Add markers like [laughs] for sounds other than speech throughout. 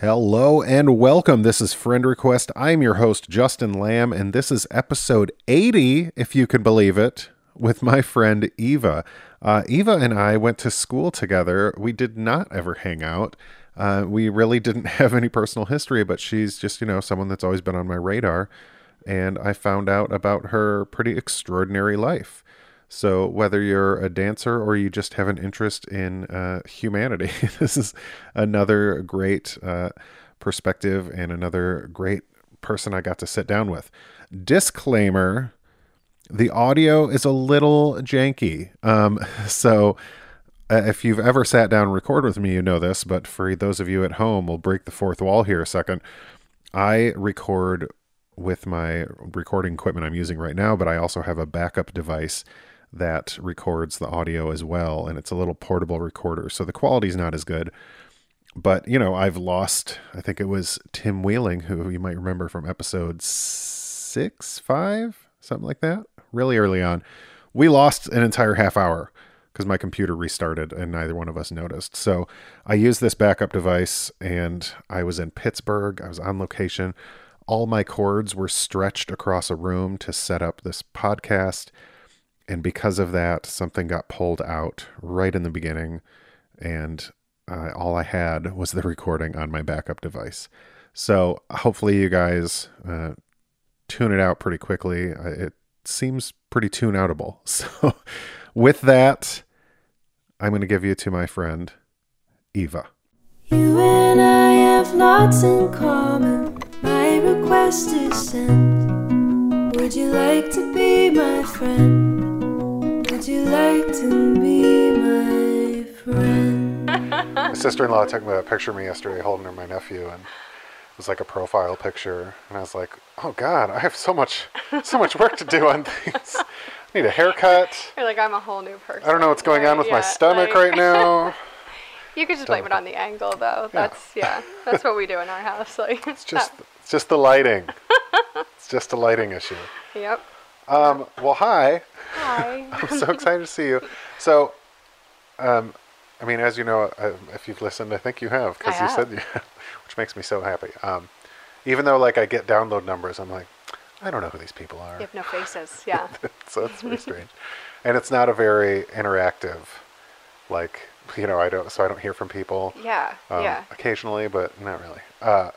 Hello and welcome. This is Friend Request. I'm your host, Justin Lamb, and this is episode 80, if you can believe it, with my friend Eva. Uh, Eva and I went to school together. We did not ever hang out. Uh, we really didn't [laughs] have any personal history, but she's just, you know, someone that's always been on my radar. And I found out about her pretty extraordinary life. So, whether you're a dancer or you just have an interest in uh, humanity, [laughs] this is another great uh, perspective and another great person I got to sit down with. Disclaimer the audio is a little janky. Um, [laughs] so, uh, if you've ever sat down and recorded with me, you know this, but for those of you at home, we'll break the fourth wall here a second. I record with my recording equipment I'm using right now, but I also have a backup device that records the audio as well, and it's a little portable recorder, so the quality's not as good. But you know, I've lost. I think it was Tim Wheeling, who you might remember from episode six, five, something like that, really early on. We lost an entire half hour because my computer restarted and neither one of us noticed. So I used this backup device, and I was in Pittsburgh. I was on location. All my cords were stretched across a room to set up this podcast and because of that, something got pulled out right in the beginning, and uh, all I had was the recording on my backup device. So hopefully, you guys uh, tune it out pretty quickly. It seems pretty tune outable. [laughs] So, with that, I'm going to give you to my friend Eva. You and I have lots in common. My request is sent. Would you like to be my friend? Would you like to be my friend? My sister-in-law took a picture of me yesterday holding her my nephew, and it was like a profile picture. And I was like, "Oh God, I have so much, so much work to do on things. I need a haircut. You're like, I'm a whole new person. I don't know what's going on with my stomach like- right now. [laughs] You could just blame it on the angle, though. That's yeah. That's what we do in our house. Like, It's just, [laughs] it's just the lighting. it's just a lighting issue. yep. Um, well, hi. Hi. [laughs] I'm so excited to see you. So, um, I mean, as you know, uh, if you've listened, I think you have because you have. said you [laughs] which makes me so happy. Um, even though like I get download numbers, I'm like, I don't know who these people are. You have no faces. [laughs] Yeah. so it's very strange, and it's not a very interactive, like you know, I don't so I don't hear from people. Yeah. Um, yeah. Occasionally, but not really. Uh,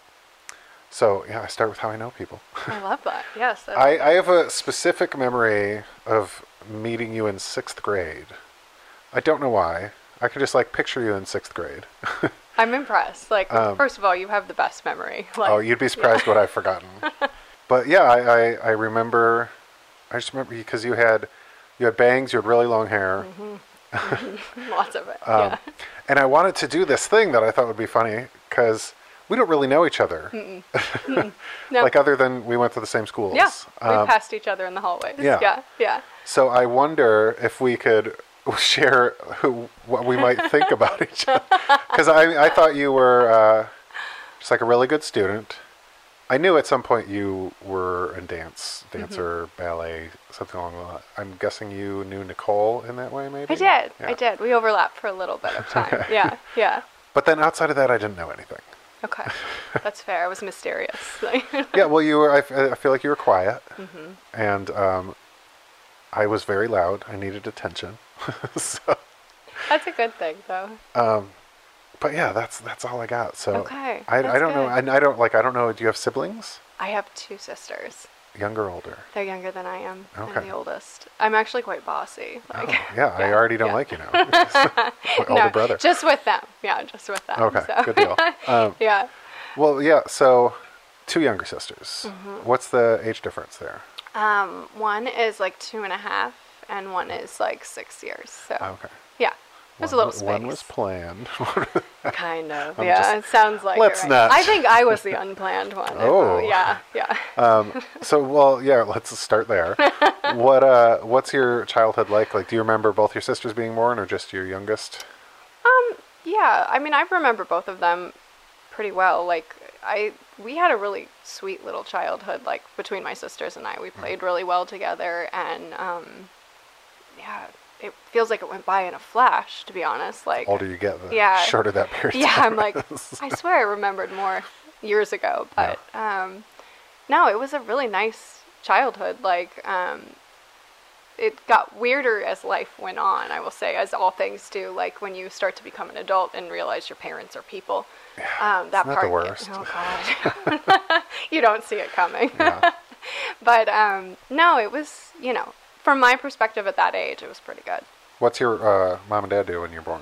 so yeah, I start with how I know people. I love that. [laughs] Yes. I, I have a specific memory of meeting you in sixth grade. I don't know why. I could just like picture you in sixth grade. [laughs] I'm impressed. Like, Um, first of all, you have the best memory. [laughs] Like, oh, you'd be surprised what I've forgotten. but yeah, I, I, I remember. I just remember because you had you had bangs, you had really long hair, lots of it. um, yeah. and I wanted to do this thing that I thought would be funny because we don't really know each other, [laughs] No. like other than we went to the same schools. yeah. We Um, passed each other in the hallways. yeah. Yeah. Yeah. So I wonder if we could [laughs] share who what we might think about each other. [laughs] Because I I thought you were uh, just like a really good student. I knew at some point you were a dance, dancer, Mm-hmm. ballet, something along the line. I'm guessing you knew Nicole in that way, maybe. I did. Yeah. I did. We overlapped for a little bit of time. Yeah. Yeah. But then outside of that, I didn't know anything. Okay. [laughs] That's fair. I was mysterious. [laughs] Yeah, well, you were. I feel like you were quiet, Mm-hmm. and um, I was very loud. I needed attention. [laughs] so. That's a good thing, though. Um, but yeah, that's that's all I got. So Okay, I, I don't know. I. I don't like. I don't know. Do you have siblings? I have two sisters. Younger, or older? They're younger than I am. Okay. I'm the oldest. I'm actually quite bossy. Oh, Like, [laughs] yeah, I already don't yeah. like you now. [laughs] [laughs] Older No, brother. Just with them. Yeah, just with them. okay, so. good deal. Um, yeah. well, yeah. So, two younger sisters. Mm-hmm. What's the age difference there? Um, one is like two and a half, and one is like six years. So Okay. yeah, there's a little space. One was planned. [laughs] kind of. I'm yeah, just- it sounds like. let's right? not. I think I was the unplanned one. Oh. yeah, yeah. [laughs] um, so, well, yeah. Let's start there. [laughs] what uh, What's your childhood like? Like, do you remember both your sisters being born, or just your youngest? Um, yeah, I mean, I remember both of them pretty well. Like, I we had a really sweet little childhood. Like between my sisters and I, we played really well together, and um, yeah, it feels like it went by in a flash. To be honest, like older you get, the Yeah. shorter that period. yeah, I'm like. [laughs] I swear I remembered more years ago, but um, no, it was a really nice childhood. Like, um, it got weirder as life went on. I will say, as all things do. Like when you start to become an adult and realize your parents are people. Um, that that the part, worst? oh god, [laughs] you don't see it coming. Yeah. [laughs] but um, no, it was you know, from my perspective at that age, it was pretty good. What's your uh, mom and dad do when you're born?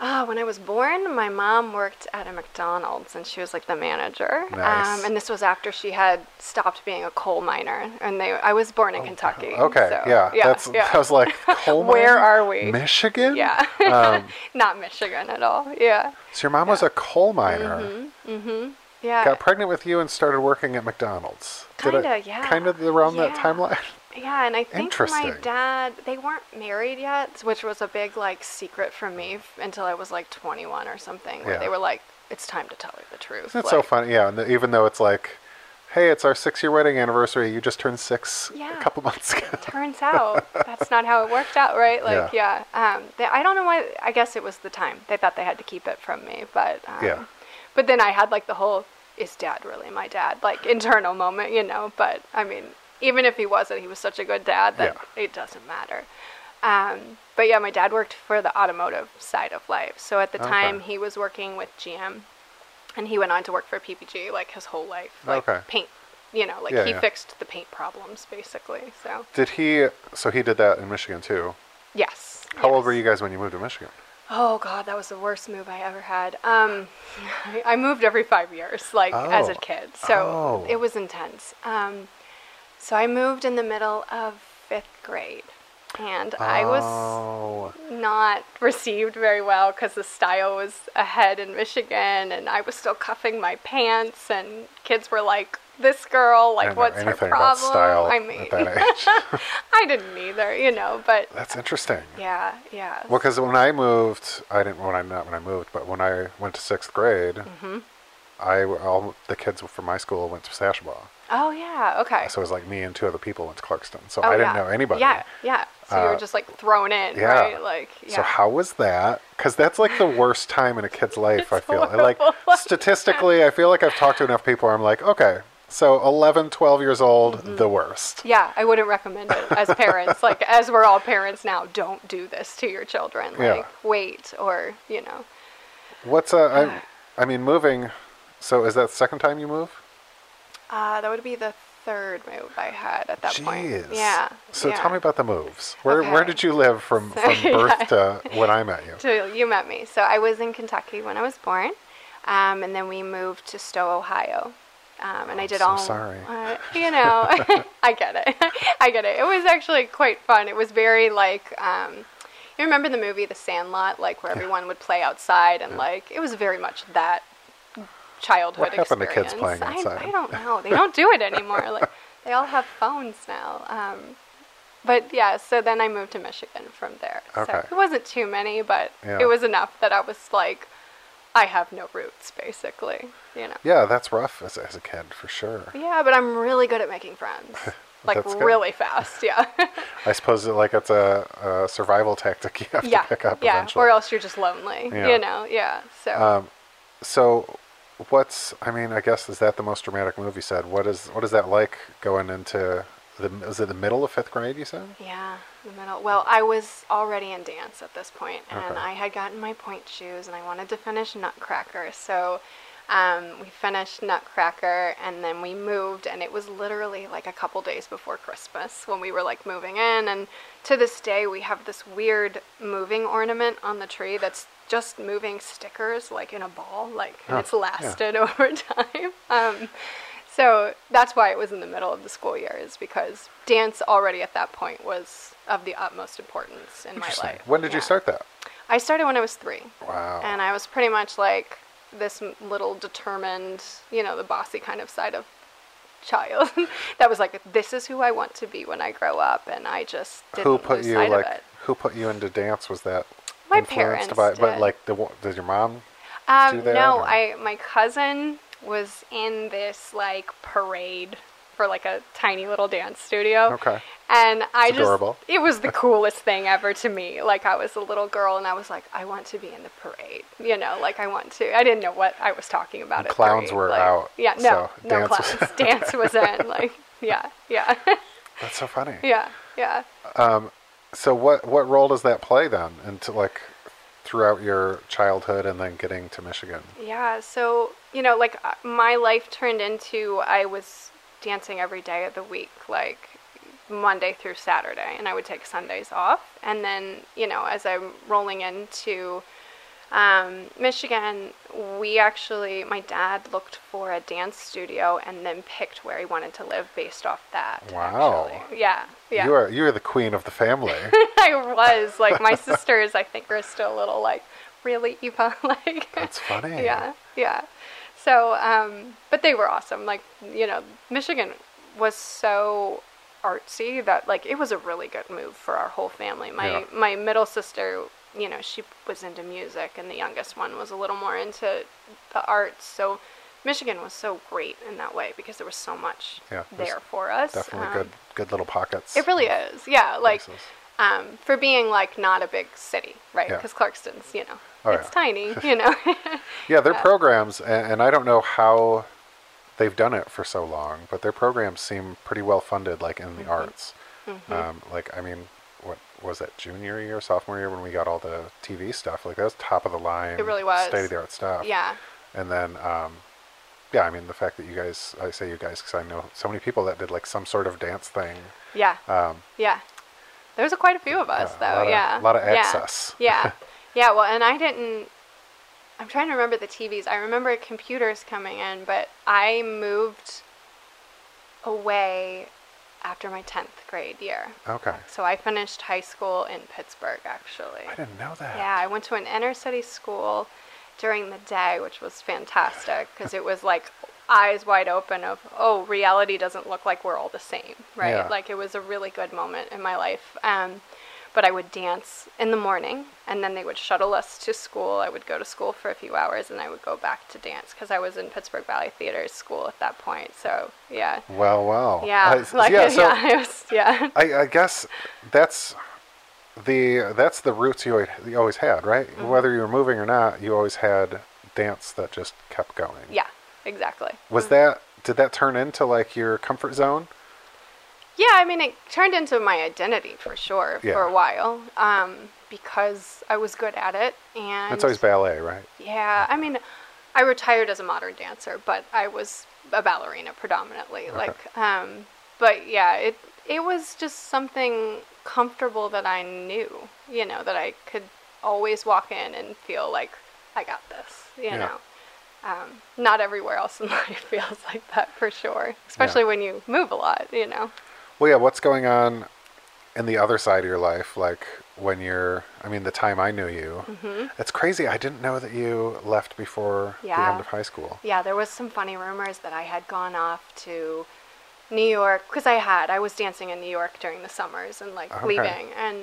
Ah, when I was born, my mom worked at a McDonald's and she was like the manager. Nice. Um, and this was after she had stopped being a coal miner. And they, I was born in Kentucky. Oh, Okay, so, yeah, that's. yeah. [laughs] I was like, coal [laughs] Where mine? are we? Michigan. yeah, Um, [laughs] not Michigan at all. Yeah, so your mom was a coal miner. Mm hmm. Yeah. Got pregnant with you and started working at McDonald's. Kinda, yeah. Kind of around that timeline. Yeah, and I think my dad, they weren't married yet, which was a big like secret from me f- until I was like 21 or something, where Yeah. they were like, "It's time to tell her the truth." That's like, so funny. Yeah, and even though it's like, hey, it's our six-year wedding anniversary. You just turned six Yeah. a couple [laughs] months ago. turns out that's not how it worked out, right? Like, yeah. Um, they, I don't know why. I guess it was the time they thought they had to keep it from me, but um, Yeah. But then I had like the whole "is dad really my dad?" like internal moment, you know. But I mean, even if he wasn't, he was such a good dad that Yeah. it doesn't matter. Um, but yeah, my dad worked for the automotive side of life. So at the time, he was working with GM, and he went on to work for PPG like his whole life, like Okay. paint. You know, like Yeah, he yeah. fixed the paint problems basically. So Did he? So he did that in Michigan too. yes. How old were you guys when you moved to Michigan? Oh god, that was the worst move I ever had. Um, I, [laughs] I moved every five years, like as a Oh. kid, so Oh. it was intense. Um, so I moved in the middle of fifth grade, and I was Oh, not received very well because the style was ahead in Michigan, and I was still cuffing my pants, and kids were like, "This girl, like, what's her problem?" I mean. [laughs] I didn't either, you know, but That's interesting. yeah, yeah. Well, because when I moved, I didn't. When I not when I moved, but when I went to sixth grade, Mm-hmm. I all the kids from my school went to Sashabaw. Oh yeah, okay. So it was like me and two other people went to Clarkston. So Oh, I didn't yeah. know anybody. Yeah, yeah. So you Uh, were just like thrown in, yeah. right? Like, yeah. So how was that? Because that's like the worst time in a kid's [laughs] life. I feel like statistically, I feel like I've talked to enough people. Where I'm like, okay, so 11, 12 years old, Mm-hmm. the worst. yeah, I wouldn't recommend it as parents. like, as we're all parents now, don't do this to your children. Yeah. Like, wait, or you know. What's uh, I, I mean, moving. So is that the second time you move? Uh, that would be the third move I had at that point. Yeah. So yeah. tell me about the moves. Where where did you live from from [laughs] Yeah. birth to when I met you? [laughs] So you met me. So I was in Kentucky when I was born, um, and then we moved to Stow, Ohio. Um, and I did so all. sorry. Uh, you know, [laughs] I get it. I get it. It was actually quite fun. It was very like. Um, you remember the movie The Sandlot, like where everyone would play outside, and like it was very much that childhood What happened to kids experience. playing outside? I, I don't know. They don't do it anymore. like [laughs] they all have phones now. Um, but yeah, so then I moved to Michigan from there. Okay. So it wasn't too many, but Yeah. it was enough that I was like, I have no roots, basically. You know. Yeah, that's rough as, as a kid for sure. Yeah, but I'm really good at making friends. [laughs] Like really fast, yeah. [laughs] I suppose like it's a, a survival tactic you have yeah, to pick up yeah. eventually. Or else you're just lonely, Yeah. you know. Yeah. So Um, so, what's? I mean, I guess is that the most dramatic movie you said? What is? What is that like going into the? Is it the middle of fifth grade? You said. yeah, the middle. Well, I was already in dance at this point, and Okay. I had gotten my point shoes, and I wanted to finish Nutcracker. So. Um, we finished Nutcracker and then we moved, and it was literally like a couple days before Christmas when we were like moving in. And to this day, we have this weird moving ornament on the tree that's just moving stickers like in a ball, like Oh, it's yeah. lasted [laughs] over time. Um, so that's why it was in the middle of the school year, is because dance already at that point was of the utmost importance in my life. When did you start that? I started when I was three. Wow. And I was pretty much like this little determined, you know, the bossy kind of side of child [laughs] that was like, this is who I want to be when I grow up. And I just didn't who put lose you sight like? of it. Who put you into dance? Was that My parents by? But did. like the does your mom? Um, do that, no, or- I my cousin was in this like parade for like a tiny little dance studio. Okay. And I It's adorable. just, it was the [laughs] coolest thing ever to me. Like I was a little girl and I was like, I want to be in the parade. You know, like I want to. I didn't know what I was talking about. And clowns were Like, out, Yeah, no, so no dance was- [laughs] dance was in. Like, yeah, yeah, That's so funny. [laughs] yeah, yeah. So what what role does that play then into like throughout your childhood and then getting to Michigan? Yeah, so, you know, like uh, my life turned into I was dancing every day of the week, like Monday through Saturday, and I would take Sundays off. And then, you know, as I'm rolling into um, Michigan, we actually, my dad looked for a dance studio and then picked where he wanted to live based off that. Wow. actually. Yeah, yeah. You are you are the queen of the family. [laughs] I was. Like, my sisters, I think, are still a little like, really, Eva? [laughs] like, That's funny. yeah, yeah. So, um, but they were awesome. Like, you know, Michigan was so artsy that like it was a really good move for our whole family. My Yeah. my middle sister, you know, she was into music, and the youngest one was a little more into the arts. So. Michigan was so great in that way because there was so much Yeah, there for us. Definitely Um, good good little pockets. It really is, yeah. Like um, for being like not a big city, right? Yeah. Because Clarkston's, you know, Oh, it's yeah. tiny, [laughs] you know. Yeah, their [laughs] programs, and, and I don't know how they've done it for so long, but their programs seem pretty well funded, like in the Mm-hmm. arts. Um, like, I mean, was that junior year, sophomore year when we got all the TV stuff? Like that was top of the line. It really was. state of the art stuff. yeah, And then, um, yeah, I mean, the fact that you guys, I say you guys because I know so many people that did like some sort of dance thing. yeah, Um, yeah. There was a quite a few of us, Yeah, a though. of- yeah, a lot of Yeah. access. yeah, [laughs] yeah. Well, and I didn't. I'm trying to remember the TVs. I remember computers coming in, but I moved away after my 10th grade year. okay. So I finished high school in Pittsburgh, actually. I didn't know that. Yeah, I went to an inner city school during the day, which was fantastic because it was like eyes wide open of oh, reality doesn't look like we're all the same, right? Yeah. Like it was a really good moment in my life. Um, but I would dance in the morning, and then they would shuttle us to school. I would go to school for a few hours, and I would go back to dance because I was in Pittsburgh Ballet Theatre school at that point. So yeah, Well, well. yeah, I- [laughs] like yeah, yeah, so it was, yeah. I, I guess that's the that's the roots you always, had, right? Mm-hmm. Whether you were moving or not, you always had dance that just kept going. yeah, exactly. Was that did that turn into like your comfort zone? Yeah, I mean, it turned into my identity for sure Yeah. for a while um, because I was good at it. And It's always ballet, right? yeah, I mean, I retired as a modern dancer, but I was a ballerina predominantly. Like, um, but yeah, it it was just something comfortable that I knew, you know, that I could always walk in and feel like I got this, you Yeah. know. Um, not everywhere else in [laughs] life feels like that for sure, especially when you move a lot, you know. Well, yeah. What's going on in the other side of your life? Like when you're, I mean, the time I knew you. It's crazy. I didn't know that you left before the Mm-hmm. End of high school. Yeah, there was some funny rumors that I had gone off to New York because I had. I was dancing in New York during the summers and like Okay. leaving, and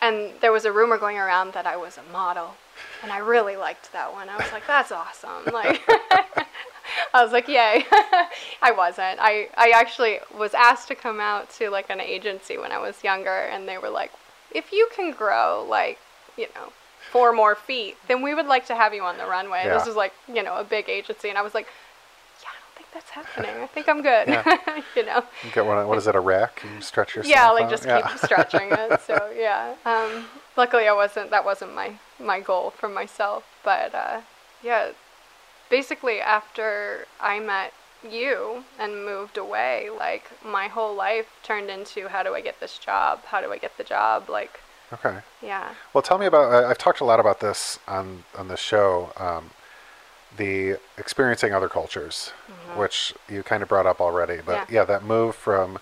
and there was a rumor going around that I was a model, and I really liked that one. I was like, that's awesome. Like, [laughs] [laughs] I was like, yay. [laughs] I wasn't. I I actually was asked to come out to like an agency when I was younger, and they were like, if you can grow like you know four more feet, then we would like to have you on the runway. Yeah. This was like, you know, a big agency. And I was like, yeah, I don't think that's happening. I think I'm good. Yeah. [laughs] you know? You get one. What is it? A rack? You stretch yourself. Yeah, like just Yeah. keep stretching it. So yeah. Um, luckily I wasn't, that wasn't my, my goal for myself. But uh, yeah, basically after I met you and moved away, like my whole life turned into how do I get this job? How do I get the job? Like, Okay. yeah. Well, tell me about. I've talked a lot about this on on the show. Um, the experiencing other cultures, which you kind of brought up already. But Mm-hmm. Yeah. yeah. that move from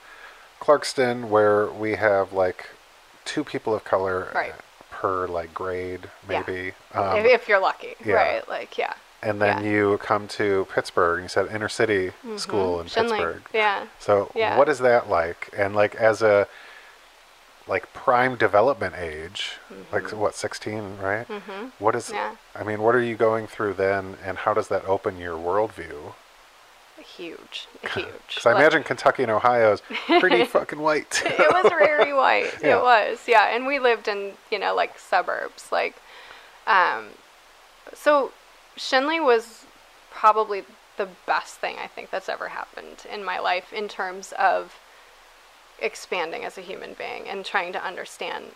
Clarkston, where we have like two people of color Right. per like grade, Yeah. maybe. Um, if, if you're lucky, yeah. right? Like, yeah. And then yeah. you come to Pittsburgh. And you said inner city school in Schenley. Pittsburgh. Yeah. So Yeah. what is that like? And like as a like prime development age, like what, 16, right? Mm-hmm. What is Yeah. I mean, what are you going through then and how does that open your worldview? huge, [laughs] huge. Because I Like- imagine Kentucky and Ohio's pretty [laughs] fucking white. it was very white. [laughs] Yeah. It was, yeah. And we lived in, you know, like suburbs. Like, um, so Schenley was probably the best thing I think that's ever happened in my life in terms of expanding as a human being and trying to understand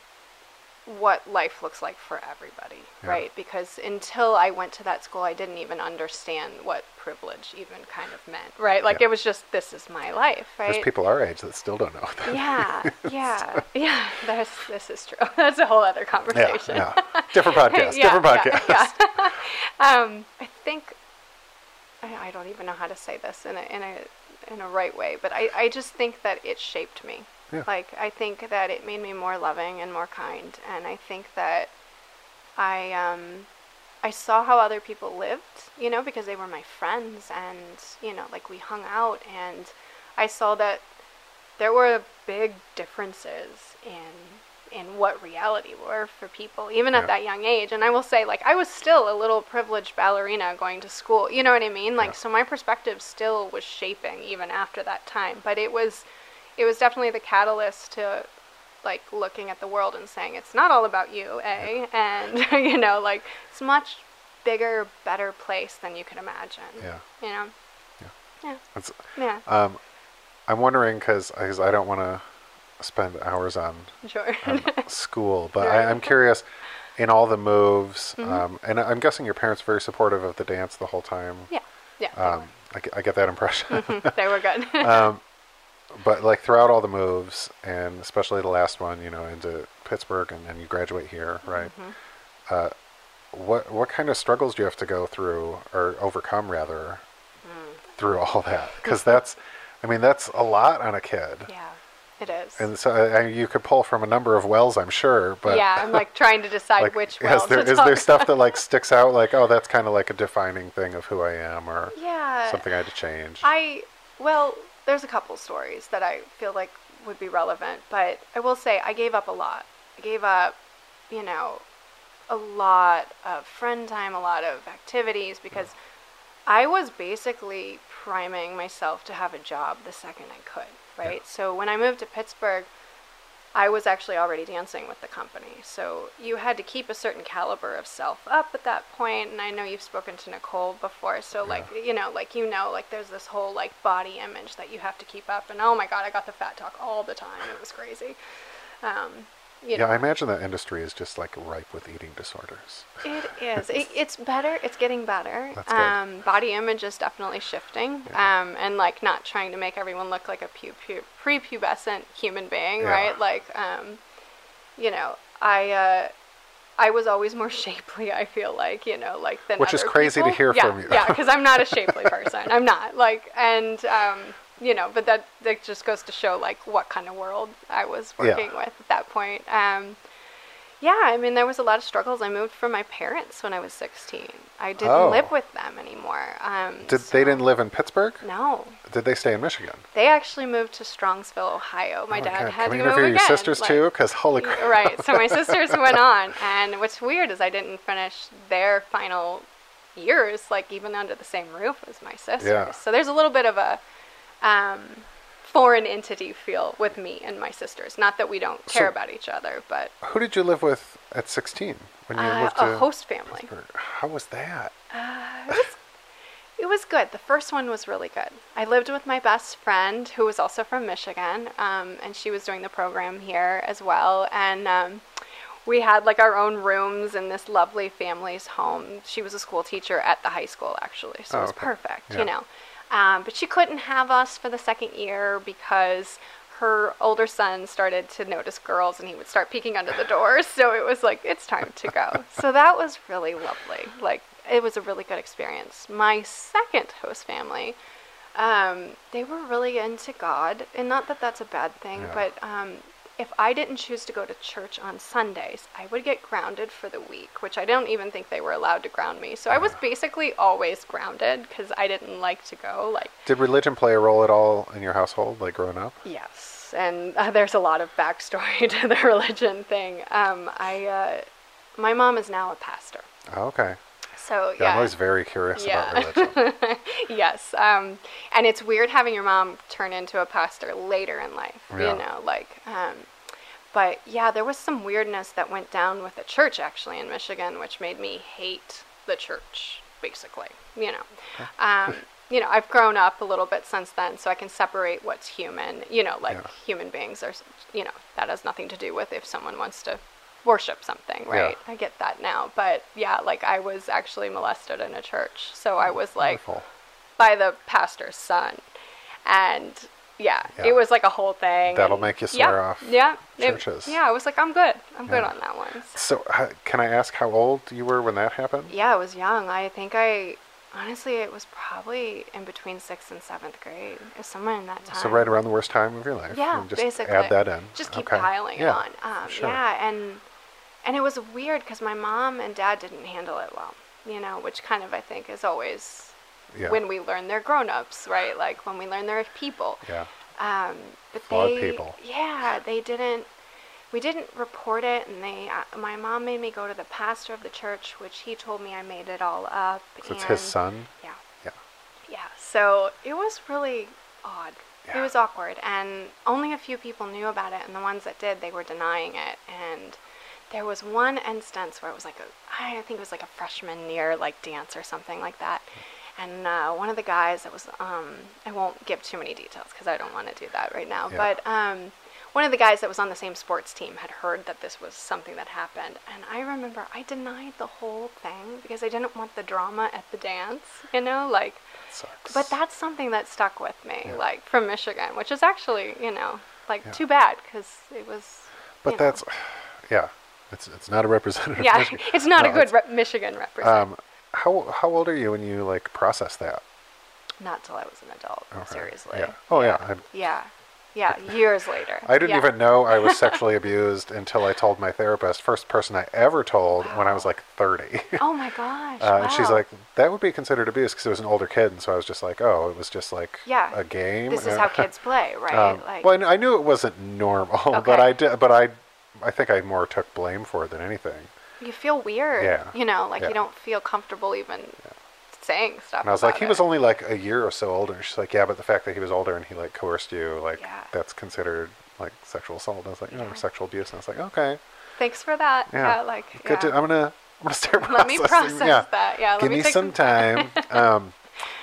what life looks like for everybody, Yeah. right? Because until I went to that school, I didn't even understand what privilege even kind of meant, right? Like Yeah. it was just this is my life, right? There's people our age that still don't know [laughs] that. Yeah, [laughs] yeah, yeah. That's this is true. [laughs] That's a whole other conversation. yeah. Different podcast. Yeah, different yeah, podcast. Um, I think I, I don't even know how to say this in a in a in a right way, but I, I just think that it shaped me. Yeah. Like I think that it made me more loving and more kind, and I think that I um I saw how other people lived, you know, because they were my friends, and you know, like we hung out, and I saw that there were big differences in in what reality were for people even Yeah. at that young age. And i will say like i was still a little privileged ballerina going to school you know what i mean? Like Yeah. so my perspective still was shaping even after that time. But it was it was definitely the catalyst to like looking at the world and saying it's not all about you a and [laughs] you know like it's much bigger better place than you could imagine Yeah. you know? Yeah. That's, yeah, um, I'm wondering because I don't want to spend hours on, sure on [laughs] school, but. Mm-hmm. I, I'm curious in all the moves, um, and I'm guessing your parents very supportive of the dance the whole time. yeah yeah Um, I, I get that impression. were. they were good [laughs] [laughs] um, but like throughout all the moves, and especially the last one, you know, into Pittsburgh, and then you graduate here, right? Mm-hmm. Uh, what what kind of struggles do you have to go through or overcome, rather, Mm. through all that? Because that's, I mean, that's a lot on a kid, yeah it is and so uh, I, I, you could pull from a number of wells, I'm sure. But yeah i'm like trying to decide like, which is well there to is there stuff that like sticks out? Like, oh, that's kind of like a [laughs] defining thing of who I am, or yeah something I had to change. I well, there's a couple stories that I feel like would be relevant, but I will say I gave up a lot. I gave up, you know, a lot of friend time, a lot of activities because hmm. I was basically priming myself to have a job the second I could, right? So when I moved to Pittsburgh, I was actually already dancing with the company. So you had to keep a certain caliber of self up at that point. And I know you've spoken to Nicole before. So, like, you know, like, you know, like there's this whole, like, body image that you have to keep up. And oh my God, I got the fat talk all the time. It was crazy. Um, you yeah, know, I imagine that industry is just like ripe with eating disorders. it [laughs] is. It, it's better. It's getting better. That's good. Um, body image is definitely shifting. Um, and like not trying to make everyone look like a pu- pu- prepubescent human being, Yeah. right? Like, um, you know, I. Uh, I was always more [laughs] shapely. I feel like you know, like than Which is crazy to hear yeah, from you. Yeah, because I'm not a [laughs] shapely person. I'm not like, and um, you know, but that that just goes to show like what kind of world I was Yeah. working with at that point. Um, yeah, I mean, there was a lot of struggles. I moved from my parents when I was 16. I didn't Oh. live with them anymore. Um, Did so- they didn't live in Pittsburgh? No, Did they stay in Michigan? they actually moved to Strongsville, Ohio. My Oh dad God, had Can to we move interview again. your sisters like- too? Because holy crap! right. So my [laughs] sisters went on, and what's weird is I didn't finish their final years, like even under the same roof as my sisters. Yeah. So there's a little bit of a um, foreign entity feel with me and my sisters. Not that we don't care So- about each other, but Who did you live with at 16 when you uh, moved to a host family. Pittsburgh? How was that? It was good. The first one was really good. I lived with my best friend, who was also from Michigan, um, and she was doing the program here as well. And um, we had like our own rooms in this lovely family's home. She was a school teacher at the high school, actually, so Oh, it was okay. perfect, Yeah. you know. Um, but she couldn't have us for the second year because her older son started to notice girls and he would start peeking under the doors. [laughs] So it was like, it's time to go. so that was really lovely. Like, it was a really good experience. My second host family, um, they were really into God. And not that that's a bad thing, Yeah. but um, if I didn't choose to go to church on Sundays, I would get grounded for the week, which I don't even think they were allowed to ground me. So I was basically always grounded because I didn't like to go. Like, Did religion play a role at all in your household, like growing up? Yes, and uh, [laughs] there's a lot of backstory [laughs] to the religion thing. Um, I, uh, my mom is now a pastor, Oh, okay. So Yeah, yeah, I'm always very curious Yeah. about religion. [laughs] yes. Um, and it's weird having your mom turn into a pastor later in life. Yeah. You know, like. Um, but yeah, there was some weirdness that went down with the church actually in Michigan, which made me hate the church, basically. You know, um, you know, I've grown up a little bit since then, so I can separate what's human. You know, like Yeah. human beings are, you know, that has nothing to do with if someone wants to worship something, right? I get that now, but yeah, like I was actually molested in a church, so I was like Wonderful. by the pastor's son, and yeah, Yeah. it was like a whole thing. That'll and- make you yeah, swear off Yeah, it- churches. yeah, I was like, I'm good. I'm good on that one. So, h- can I ask how old you were when that happened? Yeah, I was young. I think I honestly it was probably in between sixth and seventh grade. It was somewhere in that time. So, right around the worst time of your life. Yeah, just basically. add that in. Just keep Okay. piling yeah. on. Um, sure. Yeah, and and it was weird because my mom and dad didn't handle it well. You know, which kind of I think is always Yeah. when we learn they're grown-ups, right? Like when we learn they're people. yeah. Um, but Flawed they, people. yeah, they didn't. We didn't report it, and they. Uh, my mom made me go to the pastor of the church, which he told me I made it all up. So it's his son. Yeah, Yeah. yeah. So it was really odd. It was awkward, and only a few people knew about it, and the ones that did, they were denying it. And there was one instance where it was like a, I think it was like a freshman year like dance or something like that. And uh, one of the guys that was, um, I won't give too many details because I don't want to do that right now. Yeah. But um, one of the guys that was on the same sports team had heard that this was something that happened. And I remember I denied the whole thing because I didn't want the drama at the dance, you know, like. Sucks. But that's something that stuck with me, Yeah. like from Michigan, which is actually, you know, like Yeah. too bad because it was. But you know. that's, yeah. It's it's not a representative. Yeah, [laughs] it's not No, a good re- Michigan representative. Um, how how old are you when you like process that? not till I was an adult, Okay. seriously. Yeah. Oh yeah. I, Yeah. Yeah, years later. I didn't Yeah. even know I was sexually [laughs] abused until I told my therapist. First person I ever told when I was like 30. Oh my gosh. Uh, And she's like, that would be considered abuse because it was an older kid, and so I was just like, oh, it was just like Yeah. a game. This is how kids play, right? [laughs] um, like, well, I knew it wasn't normal, but I did. But I, I think I more took blame for it than anything. you feel weird. Yeah. You know, like Yeah. you don't feel comfortable even saying stuff. And I was like, he was only like a year or so older. And she's like, yeah, but the fact that he was older and he like coerced you, like Yeah. that's considered like sexual assault. And I was like, Yeah. sexual abuse. And I was like, okay, Thanks for that. yeah, Yeah, like, good. To, I'm gonna, I'm gonna start processing. [laughs] Let me process yeah. that. Yeah, let Give me me take some time. [laughs] um,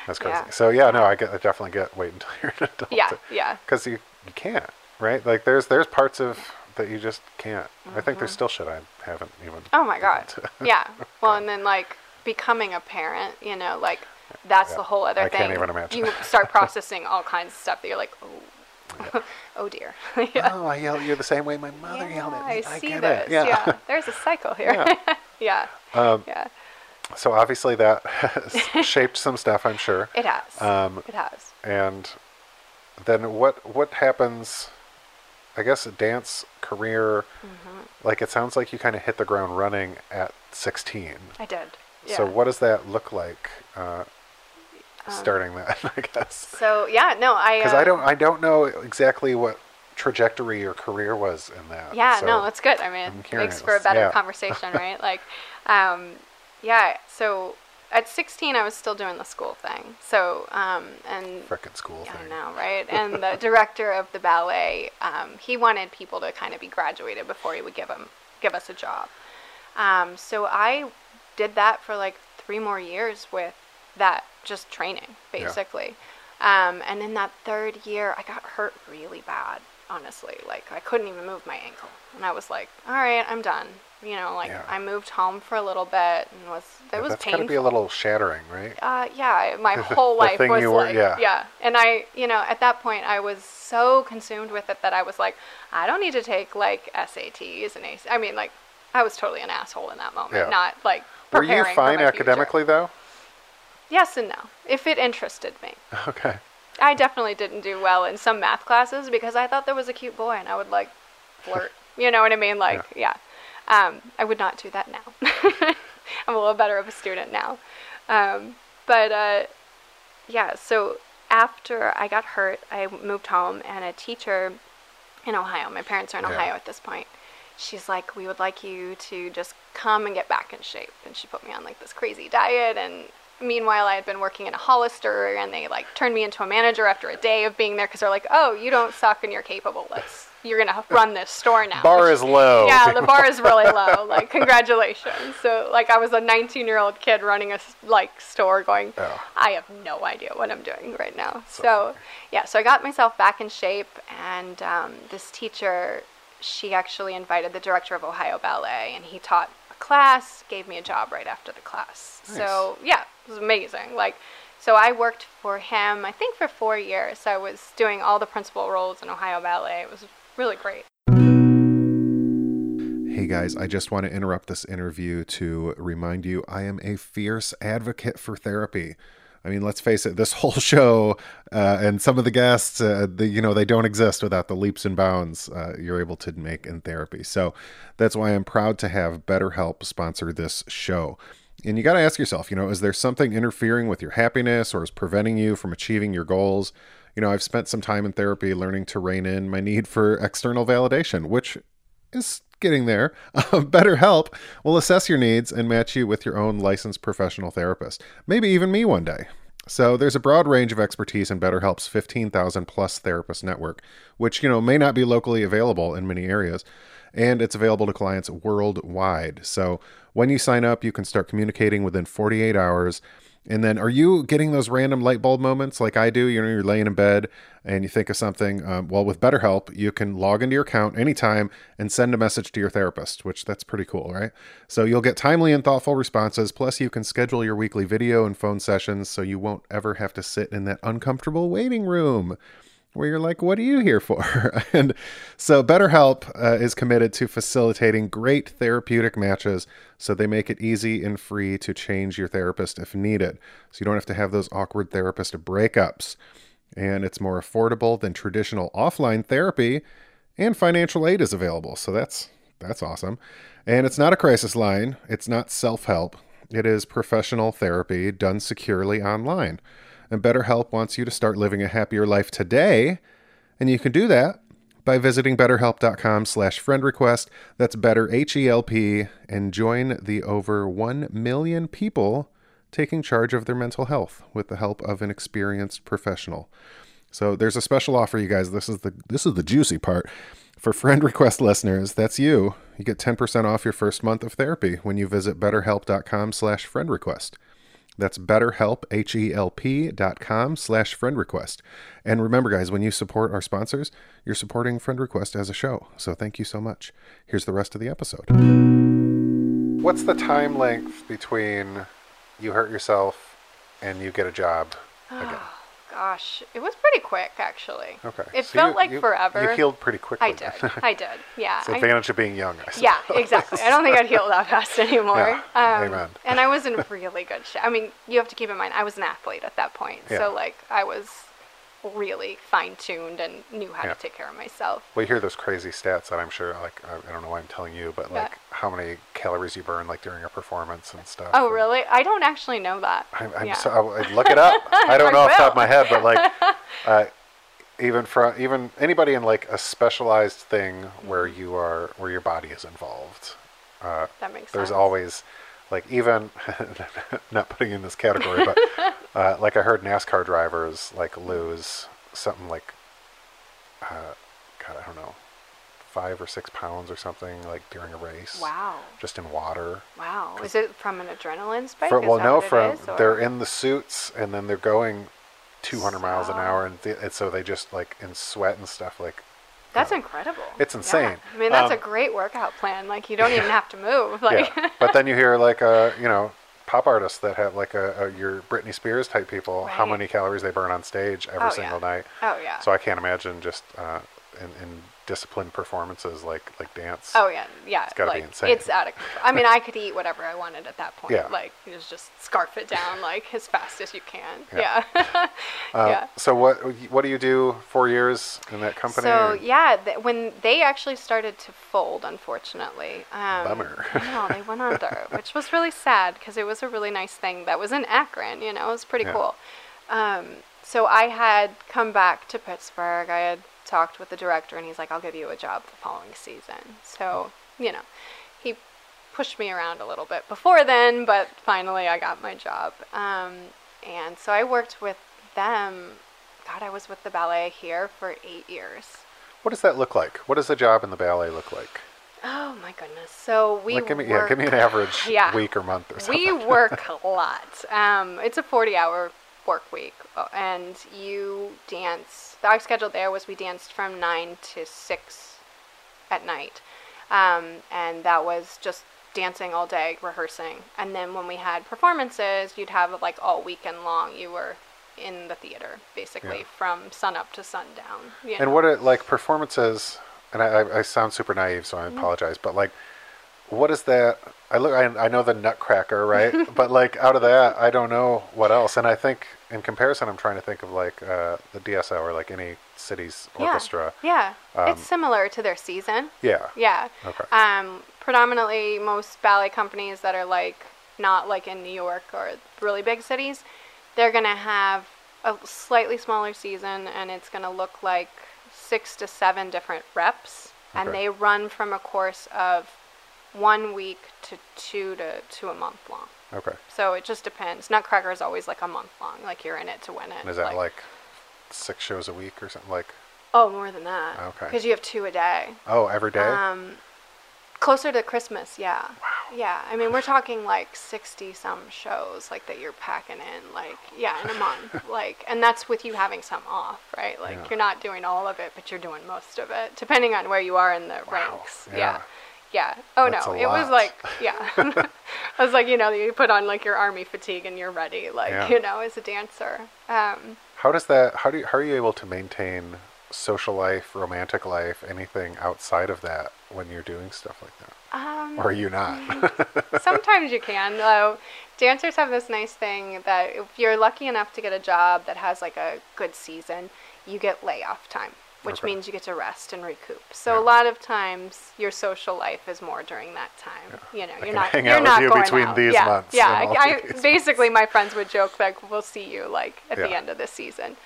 that's crazy. Yeah. So yeah, no, I get, I definitely get. Wait until [laughs] you're an adult. Yeah, yeah. Because you, you can't, right? Like there's, there's parts of that you just can't. I think there's still shit I haven't even. Mm-hmm. Oh my god. [laughs] yeah. Well, and then like becoming a parent, you know, like that's Yeah. the whole other I thing. can't even imagine. You start [laughs] processing all kinds of stuff that you're like, oh, [laughs] oh dear. yeah. Oh, I yell at you the same way my mother yeah, yelled at me. I me. see get this. it. Yeah. There's a cycle here. Yeah. yeah. Um, yeah. So obviously that has shaped some stuff, I'm sure. It has. Um, it has. And then what what happens? I guess a dance career. Mm-hmm. Like it sounds like you kind of hit the ground running at 16. I did. Yeah. So what does that look like? Uh, Um, starting that, [laughs] I guess. So yeah, no, I. Because uh, I don't I don't know exactly what trajectory your career was in that. Yeah, so- no, that's good. I mean, it makes for a better Yeah. [laughs] conversation, right? Like, um, yeah. So at 16, I was still doing the school thing. So, um, and frickin' school I thing. know, right? [laughs] And the director of the ballet, um, he wanted people to kind of be graduated before he would give them give us a job. Um, so I did that for like three more years with that just training, Yeah. basically. Um, and in that third year, I got hurt really bad. Honestly, like I couldn't even move my ankle, and I was like, "All right, I'm done." You know, like Yeah. I moved home for a little bit and was it Yeah, was that's painful. gotta be a little shattering, right? Uh, yeah, my [laughs] whole life was were- like, yeah. And I, you know, at that point, I was so consumed with it that I was like, I don't need to take like SATs and AC. I mean, like, I was totally an asshole in that moment, Yeah. not like Were you fine my future. academically though? Yes and no. If it interested me, [laughs] Okay. I definitely didn't do well in some math classes because I thought there was a cute boy and I would like flirt. [laughs] you know what I mean? Like, yeah. Um, I would not do that now. [laughs] I'm a little better of a student now. Um, but uh, yeah, so after I got hurt, I moved home and a teacher in Ohio, my parents are in Yeah. Ohio at this point, she's like, we would like you to just come and get back in shape. And she put me on like this crazy diet. And meanwhile, I had been working in a Hollister, and they like turned me into a manager after a day of being there because they're like, oh, you don't suck and you're capable. Let's you're gonna run this store now. Bar is low. Yeah, the bar is really low. Like, congratulations. So, like, I was a 19 year old kid running a like store, going, Oh. I have no idea what I'm doing right now. So, yeah, so I got myself back in shape, and um, this teacher, she actually invited the director of Ohio Ballet, and he taught a class, gave me a job right after the class. Nice. So, yeah, it was amazing. Like, so I worked for him, I think, for four years. I was doing all the principal roles in Ohio Ballet. It was really great. Hey guys, I just want to interrupt this interview to remind you I am a fierce advocate for therapy. I mean, let's face it, this [laughs] whole show uh, and some of the guests, uh, the, you know, they don't exist without the leaps and bounds uh, you're able to make in therapy. So that's why I'm proud to have BetterHelp sponsor this show. And you got to ask yourself, you know, is there something interfering with your happiness or is preventing you from achieving your goals? You know, I've spent some time in therapy learning to rein in my need for external validation, which is getting there. [laughs] Uh, BetterHelp will assess your needs and match you with your own licensed professional therapist. Maybe even me one day. So there's a broad range of expertise in BetterHelp's 15,000 plus therapist network, which, you know, may not be locally available in many areas, and it's available to clients worldwide. So when you sign up, you can start communicating within 48 hours. And then, are you getting those random light bulb moments like I do? You know, you're laying in bed and you think of something. Um, well, with BetterHelp, you can log into your account anytime and send a message to your therapist, which that's pretty cool, right? So you'll get timely and thoughtful responses. Plus, you can schedule your weekly video and phone sessions so you won't ever have to sit in that uncomfortable waiting room where you're like, what are you here for? [laughs] and so BetterHelp uh, is committed to facilitating great therapeutic matches so they make it easy and free to change your therapist if needed. So you don't have to have those awkward therapist breakups. And it's more affordable than traditional offline therapy, and financial aid is available. So that's that's awesome. And it's not a crisis line, it's not self-help. It is professional therapy done securely online. And BetterHelp wants you to start living a happier life today. And you can do that by visiting betterhelp.com slash friend request. That's better H-E-L-P and join the over 1 million people taking charge of their mental health with the help of an experienced professional. So there's a special offer, you guys. This is the this is the juicy part. For friend request listeners, that's you. You get 10% off your first month of therapy when you visit betterhelp.com slash friend request. That's betterhelp, H-E-L-P dot com slash friend request. And remember, guys, when you support our sponsors, you're supporting Friend Request as a show. So thank you so much. Here's the rest of the episode. What's the time length between you hurt yourself and you get a job ah. again? Gosh, it was pretty quick actually. Okay. It So felt you- like you- forever. You healed pretty quickly. I did. [laughs] I did. Yeah. it's I- advantage of being young, I suppose. yeah, exactly. I don't think I'd heal that fast anymore. Yeah, Um, amen. And I was in really good shape. I mean, you have to keep in mind, I was an athlete at that point. Yeah. So, like, I was really fine tuned and knew how Yeah. to take care of myself. Well, you hear those crazy stats that I'm sure, like, I, don't know why I'm telling you, but Yeah. like how many calories you burn, like during a performance and stuff. Oh, and- really? I don't actually know that. I'm, I'm yeah. so, I, look it up. [laughs] I don't know off the top of my head, but like, [laughs] uh, even from even anybody in like a specialized thing where you are where your body is involved, uh, that makes there's sense. always like even [laughs] not putting in this category, but [laughs] uh, like I heard NASCAR drivers like lose something like, uh, God, I don't know, five or six pounds or something like during a race. Wow. Just in water. Wow. Is it from an adrenaline spike? Is well, no, from is, they're in the suits and then they're going 200 miles an hour, and, th- and so they just like in sweat and stuff. Like That's incredible. it's Yeah. insane. I mean, that's Um, a great workout plan. Like, you don't even have to move. [laughs] Like, yeah, but then you hear like uh, you know pop artists that have like a, a your Britney Spears type people, how many calories they burn on stage every Oh, single yeah. night. oh, yeah. So I can't imagine just uh, in, in disciplined performances like like dance. Oh yeah, yeah. It's gotta be insane. It's out of control. [laughs] I mean, I could eat whatever I wanted at that point. Yeah. Like, you just just scarf it down [laughs] like as fast as you can. Yeah. Yeah. [laughs] Uh, yeah. So what what do you do? Four years in that company? So or- yeah, th- when they actually started to fold, unfortunately, um, Bummer. no, they went under, which was really sad because it was a really nice thing that was in Akron. You know, it was pretty Yeah. cool. Um, so I had come back to Pittsburgh. I had talked with the director, and he's like, "I'll give you a job the following season." So you know, he pushed me around a little bit before then, but finally I got my job. Um, and so I worked with them. God, I was with the ballet here for eight years. What does that look like? What does a job in the ballet look like? Oh my goodness! So we like, give me, work, yeah, give me an average [laughs] Yeah. week or month or something. we work [laughs] a lot. Um, it's a 40 hour work week, uh, and you dance. Our schedule there was we danced from 9 to 6 at night. Um, and that was just dancing all day, rehearsing. And then when we had performances, you'd have like all weekend long. You were in the theater basically Yeah. from sun up to sundown. And know? what are like performances? And I, I, I sound super naive, so I Mm-hmm. apologize. But like, what is that? I look, I, I know the Nutcracker, right? [laughs] but like out of that, I don't know what else. And I think in comparison, I'm trying to think of like uh, the DSO or like any city's yeah. orchestra. Yeah, Um, it's similar to their season. Yeah. Yeah. Okay. Um, predominantly, most ballet companies that are like not like in New York or really big cities, they're gonna have a slightly smaller season, and it's gonna look like six to seven different reps, and they run from a course of one week to two to to a month long. Okay. So it just depends. Nutcracker is always like a month long. Like you're in it to win it. Is that like, six shows a week or something? Like, Oh, more than that. Okay. Because you have two a day. oh, every day? Um, closer to Christmas, yeah. Wow. Yeah, I mean, we're talking like 60 some shows, like that you're packing in, like, yeah, in a month. [laughs] like, and that's with you having some off, right? Like, Yeah. you're not doing all of it, but you're doing most of it, depending on where you are in the ranks. yeah. Yeah. Yeah. Oh, That's no. It was like, yeah. [laughs] [laughs] I was like, you know, you put on like your army fatigue and you're ready, like, Yeah. you know, as a dancer. Um, How does that? How do you, how are you able to maintain social life, romantic life, anything outside of that when you're doing stuff like that? um, Or are you not? Sometimes you can, though. Dancers have this nice thing that if you're lucky enough to get a job that has like a good season, you get layoff time, which Okay. means you get to rest and recoup. So Yeah. a lot of times your social life is more during that time. You know, I you're not hang you're out with not you going between out. these yeah, months Yeah, I, basically my friends would joke like we'll see you like at the end of this season.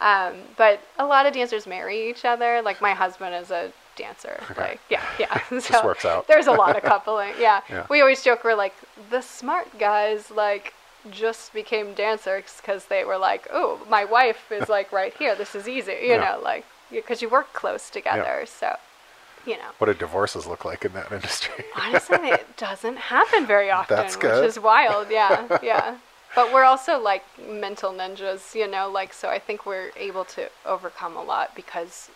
Um, but a lot of dancers marry each other. Like my husband is a dancer. Like yeah, yeah. [laughs] so works out. There's a lot of [laughs] coupling. Yeah. Yeah. We always joke we're like the smart guys like just became dancers because they were like, oh, my wife is like right here. This is easy. You Yeah. know, like because you work close together. So, you know. what do divorces look like in that industry? [laughs] Honestly, it doesn't happen very often, That's good. which is wild. Yeah, [laughs] yeah. But we're also like mental ninjas, you know, like so I think we're able to overcome a lot because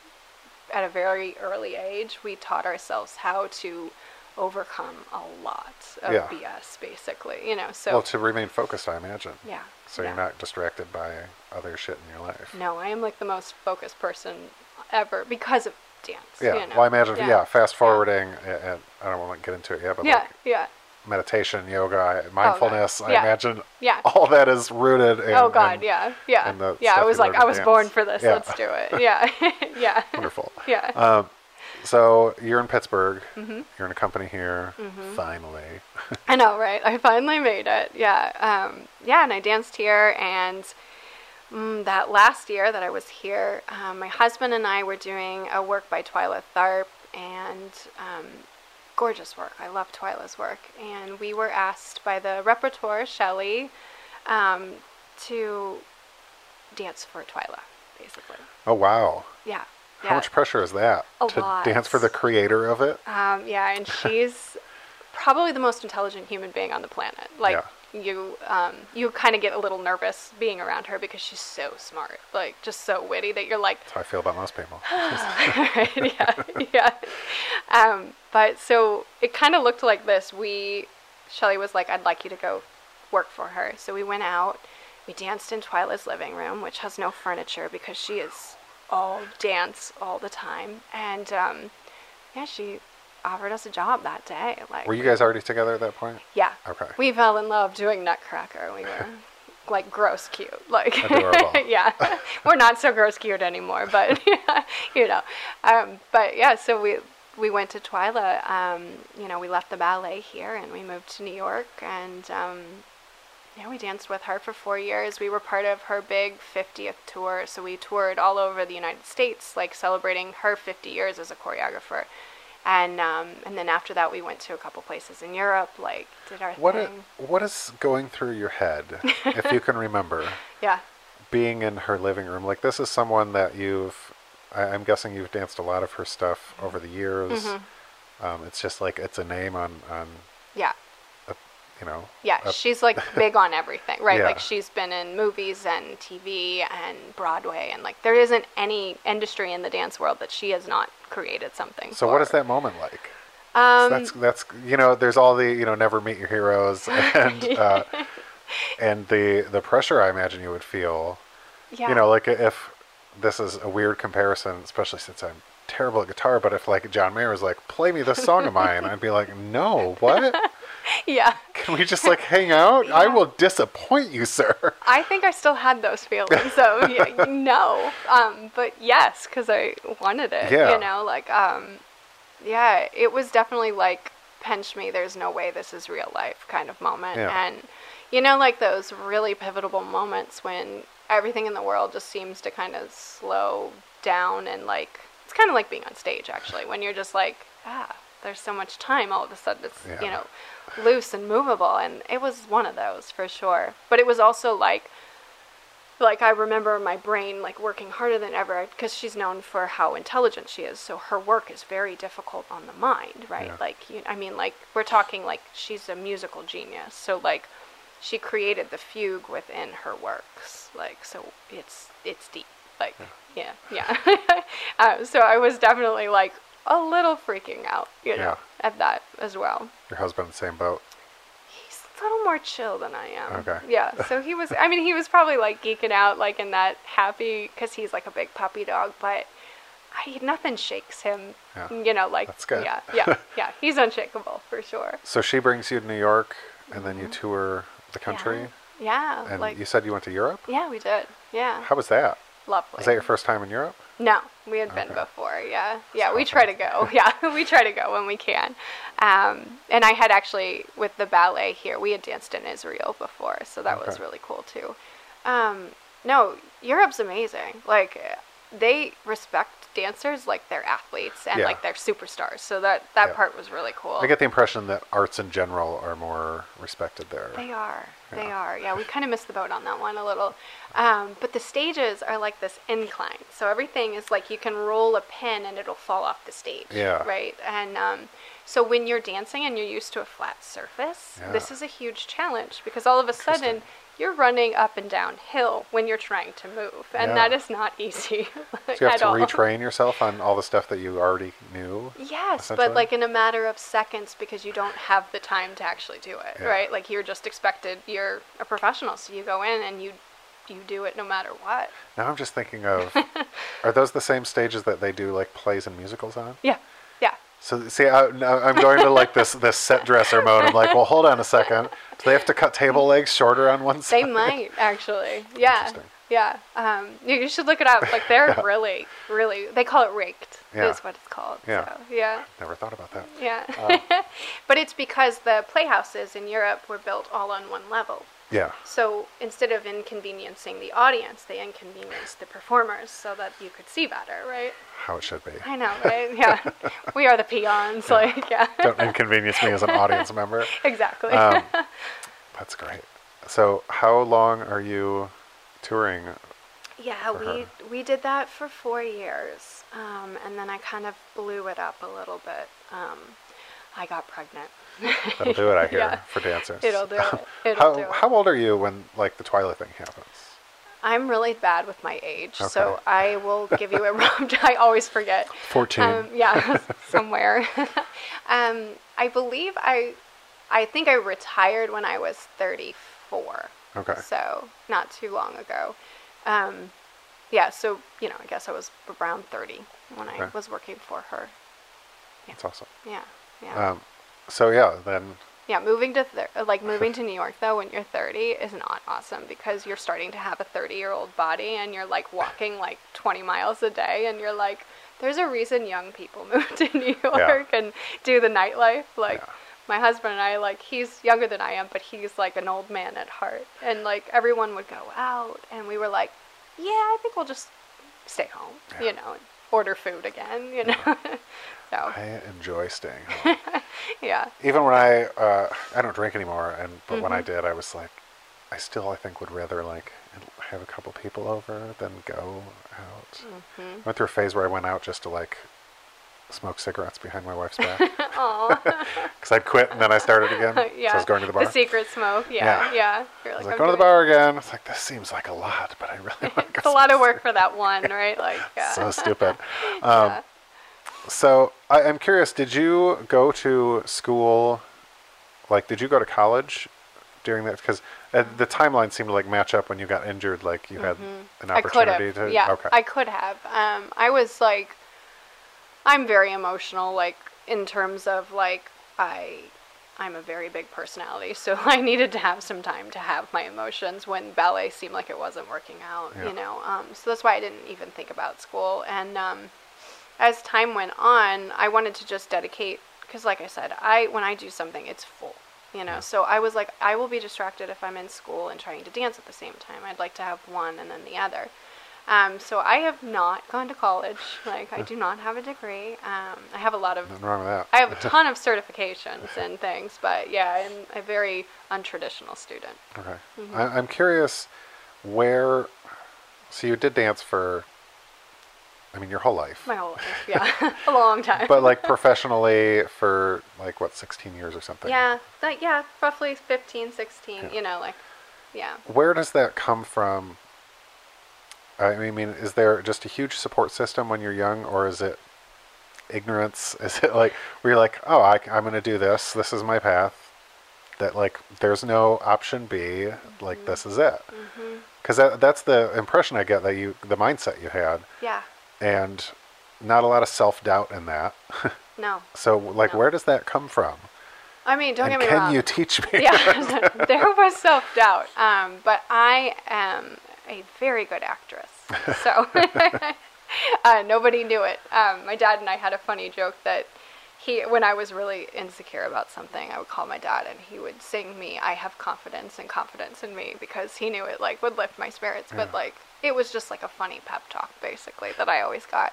at a very early age we taught ourselves how to overcome a lot of Yeah. BS basically, you know. So well, to remain focused, I imagine. yeah. So yeah. you're not distracted by other shit in your life. No, I am like the most focused person ever because of dance. Yeah. You know? Well, I imagine. Yeah. fast Yeah. forwarding, and, and I don't want to get into it yet, but Yeah, like yeah. meditation, yoga, mindfulness. I Yeah. imagine Yeah. all that is rooted. In, oh God, in- yeah, yeah, yeah. I was like, I was dance. born for this. Let's do it. Yeah, [laughs] [laughs] yeah, Wonderful. yeah. Um, so you're in Pittsburgh. Mm-hmm. You're in a company here. Finally. [laughs] I know, right? I finally made it. Yeah, um, yeah. And I danced here, and mm, that last year that I was here, um, my husband and I were doing a work by Twyla Tharp, and um, gorgeous work. I love Twyla's work, and we were asked by the repertoire Shelley um, to dance for Twyla, basically. Oh wow. Yeah. How yeah. much pressure is that A to lot. dance for the creator of it? Um, yeah, and she's [laughs] probably the most intelligent human being on the planet. Like you, um, you kind of get a little nervous being around her because she's so smart, like just so witty that you're like, That's how I feel about most people. right, [laughs] yeah, yeah. Um, but so it kind of looked like this. We, Shelly was like, I'd like you to go work for her. So we went out. We danced in Twyla's living room, which has no furniture because she is all dance all the time. And um, yeah, she offered us a job that day. Like, Were you guys already together at that point? yeah. Okay. We fell in love doing Nutcracker. We were [laughs] like gross cute. Like Adorable. [laughs] yeah. [laughs] we're not so gross cute anymore, but you know. Um, but yeah, so we we went to Twyla. Um, you know, we left the ballet here and we moved to New York and um, yeah, we danced with her for four years. We were part of her big 50th tour, so we toured all over the United States, like celebrating her 50 years as a choreographer. And um, and then after that we went to a couple places in Europe, like did our What thing. what is going through your head, if you can remember, [laughs] yeah, being in her living room? Like this is someone that you've, I, I'm guessing you've danced a lot of her stuff over the years. Mm-hmm. Um, it's just like it's a name on on yeah. you know. Yeah, a- she's like [laughs] big on everything, right? Yeah. Like she's been in movies and TV and Broadway, and like there isn't any industry in the dance world that she has not created something. So what for. is that moment like? Um, that's that's you know there's all the you know never meet your heroes [laughs] and uh, and the the pressure I imagine you would feel yeah. you know like if this is a weird comparison especially since I'm terrible at guitar but if like John Mayer was like play me this song of mine I'd be like no what [laughs] yeah. can we just like hang out I will disappoint you sir I think I still had those feelings, [laughs] so yeah, no. Um, but yes, because I wanted it. Yeah. You know, like um, yeah, it was definitely like pinch me. There's no way this is real life kind of moment, Yeah. and you know, like those really pivotal moments when everything in the world just seems to kind of slow down and like it's kind of like being on stage actually when you're just like ah there's so much time all of a sudden it's Yeah. you know loose and movable and it was one of those for sure but it was also like like I remember my brain like working harder than ever because she's known for how intelligent she is. So her work is very difficult on the mind, right? Yeah. Like you, I mean, like we're talking like she's a musical genius. So like she created the fugue within her works, like so it's it's deep. Like yeah, yeah. uh, [laughs] so I was definitely like a little freaking out, you know, Yeah. at that as well. your husband the same boat He's a little more chill than I am. Okay. Yeah. So he was. I mean, he was probably like geeking out, like in that happy, because he's like a big puppy dog. But I, nothing shakes him. Yeah. You know, like That's good. Yeah, yeah, [laughs] yeah. He's unshakable for sure. so she brings you to New York and then you tour the country Mm-hmm. Yeah. yeah and like you said you went to Europe yeah, we did. Yeah. how was that Lovely. was that your first time in Europe No, we had been before. Yeah, yeah. We try to go. [laughs] Yeah, we try to go when we can. Um, and I had actually with the ballet here, we had danced in Israel before, so that was really cool too. Um, no, Europe's amazing. Like they respect dancers like they're athletes and Yeah. like they're superstars. So that that Yeah. part was really cool. I get the impression that arts in general are more respected there. They are. They are. Yeah, we kind of missed the boat on that one a little. Um, but the stages are like this incline. So everything is like you can roll a pin and it'll fall off the stage. Yeah. Right? And um, so when you're dancing and you're used to a flat surface, Yeah. this is a huge challenge because all of a sudden you're running up and down hill when you're trying to move. And Yeah. that is not [laughs] easy [laughs] So you have to all. retrain yourself on all the stuff that you already knew. Yes, but like in a matter of seconds because you don't have the time to actually do it, Yeah. right? Like you're just expected. You're a professional, so you go in and you you do it no matter what. Now I'm just thinking of, [laughs] are those the same stages that they do like plays and musicals on? Yeah. So see, I, I'm going to like this this set dresser mode. I'm like, well, hold on a second. Do they have to cut table legs shorter on one side? They might actually. [laughs] Yeah, yeah. Um, you, should look it up. Like they're [laughs] really, really. They call it raked. Yeah. Is what it's called. Yeah. So, yeah. Never thought about that. Yeah. Uh. [laughs] but it's because the playhouses in Europe were built all on one level. Yeah. So instead of inconveniencing the audience, they inconvenienced the performers so that you could see better, right? How it should be. I know, right? Yeah. [laughs] we are the peons, like, yeah. Don't inconvenience me as an audience member. [laughs] exactly. Um, [laughs] that's great. So, how long are you touring? yeah, we her. we did that for four years, um, and then I kind of blew it up a little bit. Um, I got pregnant. That'll do it, I hear, [laughs] Yeah. for dancers. It'll do it. [laughs] It'll how, do it. how old are you when like the Twyla thing happens? I'm really bad with my age, so I will give you a [laughs] rough. I always forget. 14. Um, yeah, somewhere. um, I believe I, I think I retired when I was 34. Okay. So not too long ago. Um, yeah. So you know, I guess I was around 30 when I was working for her. That's awesome. Yeah. Yeah. Um, so yeah, then Yeah, moving to thir- like moving [laughs] to New York though when you're 30 is not awesome because you're starting to have a 30 year old body and you're like walking like 20 miles a day and you're like, there's a reason young people [laughs] move to New York and do the nightlife. Like Yeah. my husband and I, like he's younger than I am, but he's like an old man at heart, and like everyone would go out and we were like, yeah, I think we'll just stay home, Yeah. you know. And order food again, you know. [laughs] so I enjoy staying home. [laughs] yeah, Even when I uh, I don't drink anymore, and but when I Mm-hmm. did, I was like, I still I think would rather like have a couple people over than go out. Mm-hmm. Went through a phase where I went out just to like smoke cigarettes behind my wife's back [laughs] because [laughs] I'd quit and then I started again. yeah. So I was going to the bar. The secret smoke, yeah, Yeah. yeah. You're I like, was like, going to the bar again. It's like this seems like a lot, but I really want to go. It's a lot of work for that one, right? Like, yeah. so stupid. Um, So I, I'm curious. Did you go to school? Like, did you go to college during that? Because uh, the timeline seemed to like match up when you got injured. Like you had an Mm-hmm. I could opportunity to. Yeah, Okay. I could have. Um, I was like, I'm very emotional, like in terms of like I, I'm a very big personality, so [laughs] I needed to have some time to have my emotions when ballet seemed like it wasn't working out. Yeah. You know, um, so that's why I didn't even think about school. And um, as time went on, I wanted to just dedicate because, like I said, I when I do something, it's full. You know, so I was like, I will be distracted if I'm in school and trying to dance at the same time. I'd like to have one and then the other. Um, so I have not gone to college. [laughs] Like I do [laughs] not have a degree. Um, I have a lot of. Nothing wrong with that. I have a [laughs] ton of certifications and things, but yeah, I'm a very untraditional student. Okay. Mm-hmm. I, I'm curious where. So you did dance for. I mean, your whole life. My whole life, yeah, [laughs] a long time. but like professionally for like what 16 years or something. yeah, that yeah, roughly 15, 16, Yeah. You know, like yeah. where does that come from? I mean, is there just a huge support system when you're young, or is it ignorance? [laughs] Is it like where you're like, oh, I, am going to do this. This is my path. That like, there's no option B. Like mm-hmm. this is it. Mm-hmm. Because that, that's the impression I get that you, the mindset you had, Yeah. And not a lot of self doubt in that. [laughs] No. so like, No. where does that come from? I mean, don't and get me can wrong. Can you teach me? yeah, [laughs] [laughs] there was self doubt. Um, but I am a very good actress. So uh, nobody knew it. Um, my dad and I had a funny joke that he, when I was really insecure about something, I would call my dad and he would sing me "I have confidence and confidence in me" because he knew it like would lift my spirits. But like it was just like a funny pep talk basically that I always got.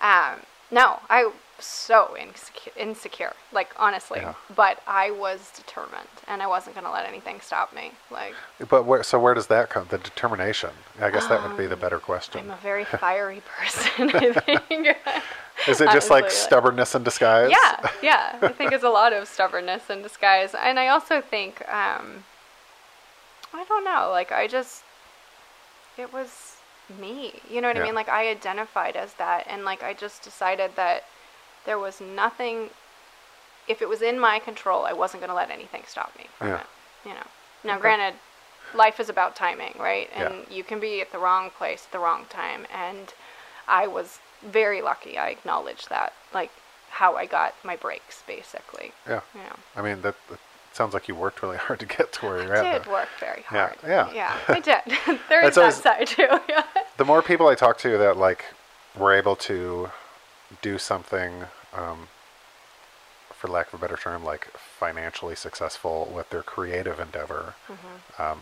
Um, no, I was so insecure, insecure, like honestly. Yeah. But I was determined, and I wasn't gonna let anything stop me. Like But where, so where does that come? The determination. I guess that would be the better question. Um, I'm a very [laughs] fiery person. I think. [laughs] Is it just honestly, like- stubbornness in disguise? yeah, [laughs] yeah. I think it's a lot of stubbornness in disguise, and I also think um, I don't know. Like I just, it was me. You know what Yeah. I mean? Like I identified as that, and like I just decided that there was nothing. If it was in my control, I wasn't going to let anything stop me from Yeah. it. You know. Now, Okay. granted, life is about timing, right? Yeah. And you can be at the wrong place at the wrong time, and I was very lucky. I acknowledge that, like how I got my breaks, basically. Yeah. You know, I mean, that, that sounds like you worked really [laughs] hard to get to where you're I at. did though. work very Yeah, hard. yeah. yeah, [laughs] I did. [laughs] there It's that side too. Yeah. The more people I talk to that like were able to do something, um, for lack of a better term, like financially successful with their creative endeavor, Mm-hmm. um,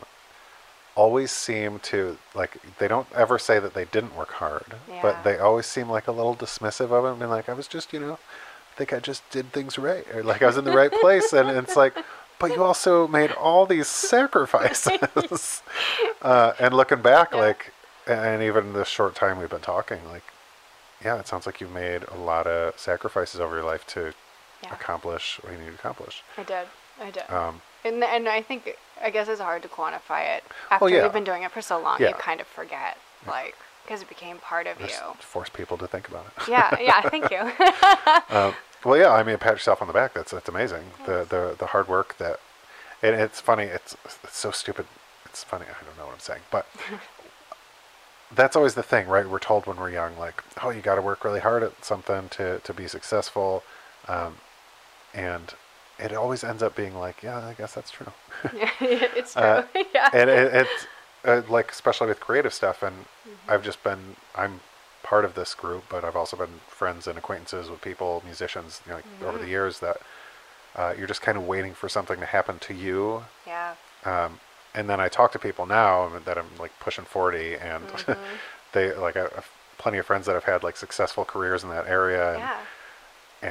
always seem to like they don't ever say that they didn't work hard, Yeah. but they always seem like a little dismissive of it and being like, I was just, you know, I think I just did things right, or like I was in the right place, and it's like. But you also made all these sacrifices, [laughs] uh, and looking back, Yeah. like, and even the short time we've been talking, like, yeah, it sounds like you've made a lot of sacrifices over your life to Yeah. accomplish what you need to accomplish. I did. I did. Um, and and I think I guess it's hard to quantify it after Well, yeah. you've been doing it for so long. You kind of forget, like, because it became part of just you. force people to think about it. yeah. Yeah. [laughs] Thank you. Um, well, yeah, I mean, pat yourself on the back. That's that's amazing. The the the hard work that, and it's funny. It's it's so stupid. It's funny. I don't know what I'm saying, but [laughs] that's always the thing, right? We're told when we're young, like, oh, you got to work really hard at something to to be successful, um, and it always ends up being like, yeah, I guess that's true. yeah, [laughs] it's [laughs] true. Uh, yeah. and it, it's uh, like especially with creative stuff and Mm-hmm. i've just been i'm part of this group but i've also been friends and acquaintances with people musicians you know, like over Mm-hmm. the years that uh, you're just kind of waiting for something to happen to you yeah. um, and then i talk to people now that i'm like pushing 40 and [laughs] Mm-hmm. they like I, i've plenty of friends that have had like successful careers in that area, and, Yeah.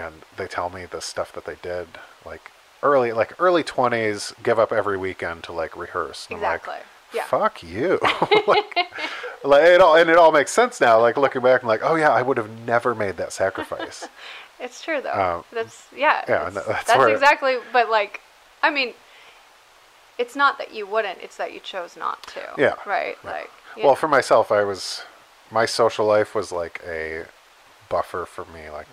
and they tell me the stuff that they did, like early, like early twenties, give up every weekend to like rehearse. And I'm like, Exactly. Yeah. Fuck you. [laughs] like, [laughs] like it all, and it all makes sense now. Like looking back, I'm like, oh yeah, I would have never made that sacrifice. [laughs] It's true though. Um, that's yeah. yeah, that's that's where- exactly. But like, I mean, it's not that you wouldn't; it's that you chose not to. Yeah. Right. Like. Well, for myself, I was my social life was like a buffer for me, like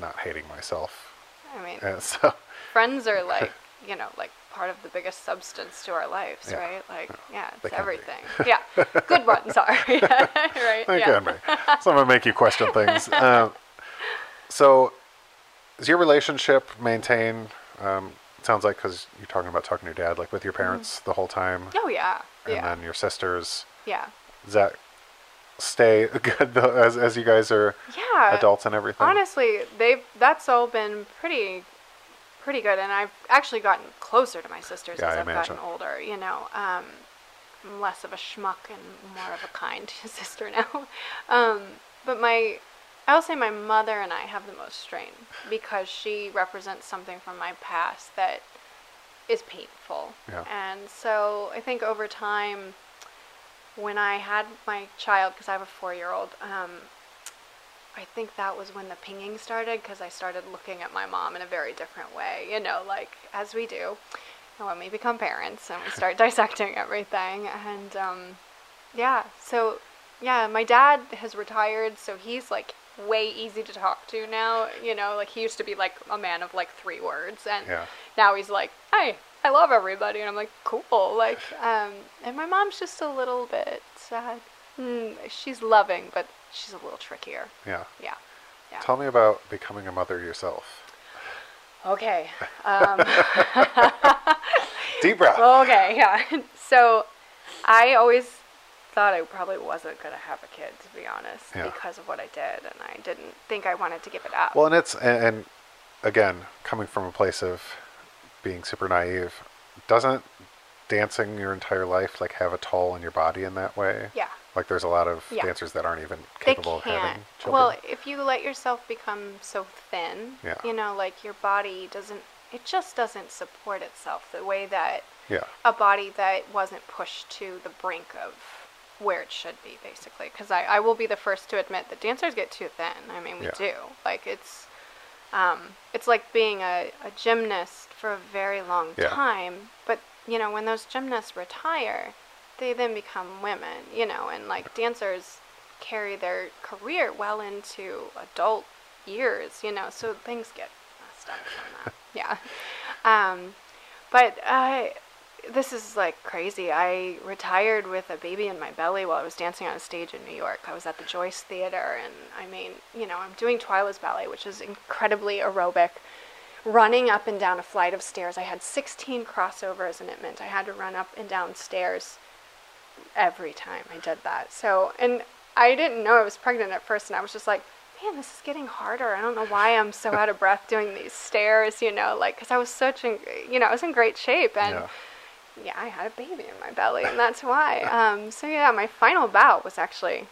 not hating myself, I mean, and [laughs] so friends are like, you know, like part of the biggest substance to our lives, Yeah. right? Like, yeah, it's everything. yeah, good ones [laughs] are. [laughs] right. They yeah. can be. Some of them make you question things. [laughs] Um, so, is your relationship maintained? Um, sounds like because you're talking about talking to your dad, like with your parents the whole time, Oh yeah. and Mm-hmm. Yeah. then your sisters. yeah. Does that stay good though, as as you guys are Yeah. adults and everything? Honestly, they've that's all been pretty pretty good and I've actually gotten closer to my sisters Yeah, as I I've imagine. gotten older, you know. Um I'm less of a schmuck and more of a kind [laughs] sister now. Um but my I'll say my mother and I have the most strain because she represents something from my past that is painful. Yeah. And so I think over time when I had my child, because I have a four-year-old, um, I think that was when the pinging started because I started looking at my mom in a very different way, you know, like as we do when we become parents and we start [laughs] dissecting everything. And um, yeah, so yeah, my dad has retired, so he's like way easy to talk to now, you know, like he used to be like a man of like three words and Yeah. now he's like, "Hey, I love everybody," and I'm like, "Cool." Like, um, and my mom's just a little bit sad. Mm, she's loving, but she's a little trickier. Yeah. Yeah, yeah. Tell me about becoming a mother yourself. Okay. [laughs] Um, Deep breath. okay. Yeah. [laughs] So, I always thought I probably wasn't gonna have a kid, to be honest, Yeah. because of what I did, and I didn't think I wanted to give it up. Well, and it's and, and again, coming from a place of being super naive, doesn't dancing your entire life like have a toll on your body in that way? yeah. Like there's a lot of Yeah. dancers that aren't even capable of can't. having children. Well, if you let yourself become so thin, Yeah. you know, like your body doesn't, it just doesn't support itself the way that yeah. a body that wasn't pushed to the brink of where it should be, basically. Because I, I will be the first to admit that dancers get too thin. I mean, we Yeah. do. Like it's, um, it's like being a, a gymnast for a very long Yeah. time. But you know, when those gymnasts retire, they then become women. You know, and like dancers carry their career well into adult years. You know, so things get messed up from that. [laughs] yeah. Um, but uh, this is like crazy. I retired with a baby in my belly while I was dancing on a stage in New York. I was at the Joyce Theater, and I mean, you know, I'm doing Twyla's ballet, which is incredibly aerobic. Running up and down a flight of stairs. I had 16 crossovers, and it meant I had to run up and down stairs every time I did that. So, and I didn't know I was pregnant at first, and I was just like, man, this is getting harder. I don't know why I'm so out of breath doing these stairs, you know, like, because I was such, in, you know, I was in great shape, and yeah. yeah, I had a baby in my belly, and that's why. [laughs] Um, so yeah, my final bout was actually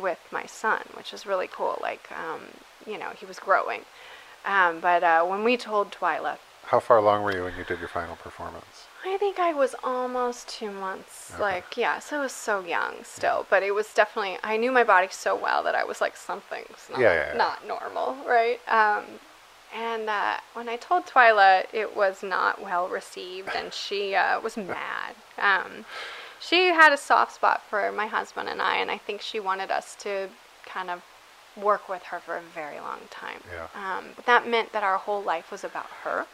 with my son, which is really cool. Like, um, you know, he was growing. Um, but uh, when we told Twyla, How far along were you when you did your final performance? I think I was almost two months. Okay. Like, yeah, so I was so young still, but it was definitely. I knew my body so well that I was like, something's not, Yeah, yeah, yeah. not normal, right? Um, and uh, when I told Twyla, it was not well received, and she uh, was [laughs] mad. Um, she had a soft spot for my husband and I, and I think she wanted us to kind of work with her for a very long time. Yeah. Um, but that meant that our whole life was about her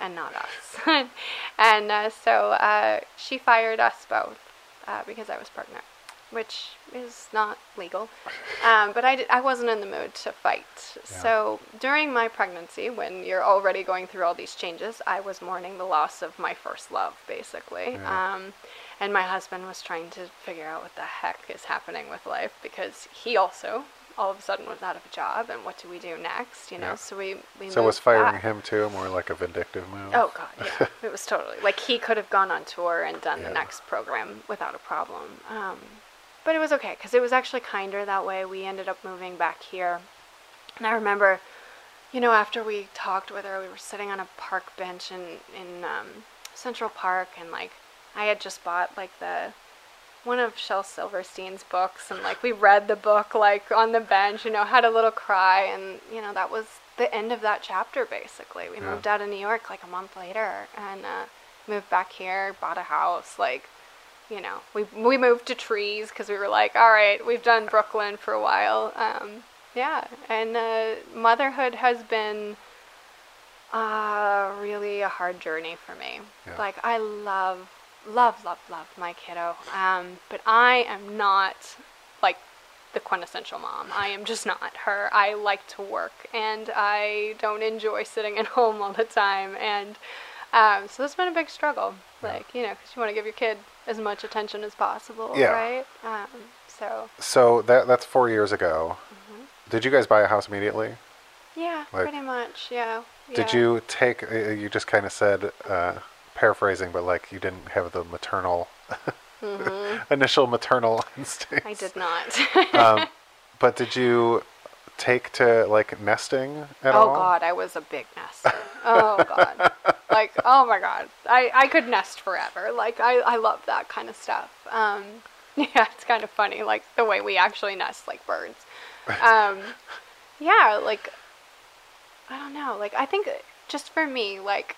and not us. [laughs] and uh, so uh, she fired us both uh, because I was pregnant, which is not legal. [laughs] Um, but I, I wasn't in the mood to fight. So during my pregnancy, when you're already going through all these changes, I was mourning the loss of my first love, basically. Yeah. Um, and my husband was trying to figure out what the heck is happening with life because he also all of a sudden was out of a job and what do we do next you know Yeah. so we, we So was firing back. him too more like a vindictive move? Oh god, yeah, [laughs] it was totally like he could have gone on tour and done Yeah. the next program without a problem. Um, but it was okay because it was actually kinder that way. We ended up moving back here, and I remember, you know, after we talked with her, we were sitting on a park bench in in um, Central Park, and like I had just bought like the one of Shel Silverstein's books, and like we read the book like on the bench, you know, had a little cry, and you know that was the end of that chapter basically. We Yeah. moved out of New York like a month later, and uh, moved back here, bought a house, like. You know, we we moved to trees because we were like, all right, we've done Brooklyn for a while. Um, yeah, and uh, motherhood has been uh, really a hard journey for me. Yeah. Like I love, love, love, love my kiddo, um, but I am not like the quintessential mom. I am just not her. I like to work, and I don't enjoy sitting at [laughs] home all the time, and um, so it's been a big struggle. Like you know, because you want to give your kid as much attention as possible, Yeah. right? Um, so So that that's four years ago. Mm-hmm. Did you guys buy a house immediately? yeah, Like- pretty much, yeah. Did yeah. you take? uh, You just kind of said, uh, paraphrasing, but like you didn't have the maternal, [laughs] initial maternal [laughs] instinct. Mm-hmm. I did not. Um, [laughs] but did you take to like nesting at oh all? Oh God, I was a big nester. Oh God, like oh my God, I I could nest forever. Like I I love that kind of stuff. Um, yeah, it's kind of funny, like the way we actually nest like birds. Um, yeah, like I don't know. Like I think just for me, like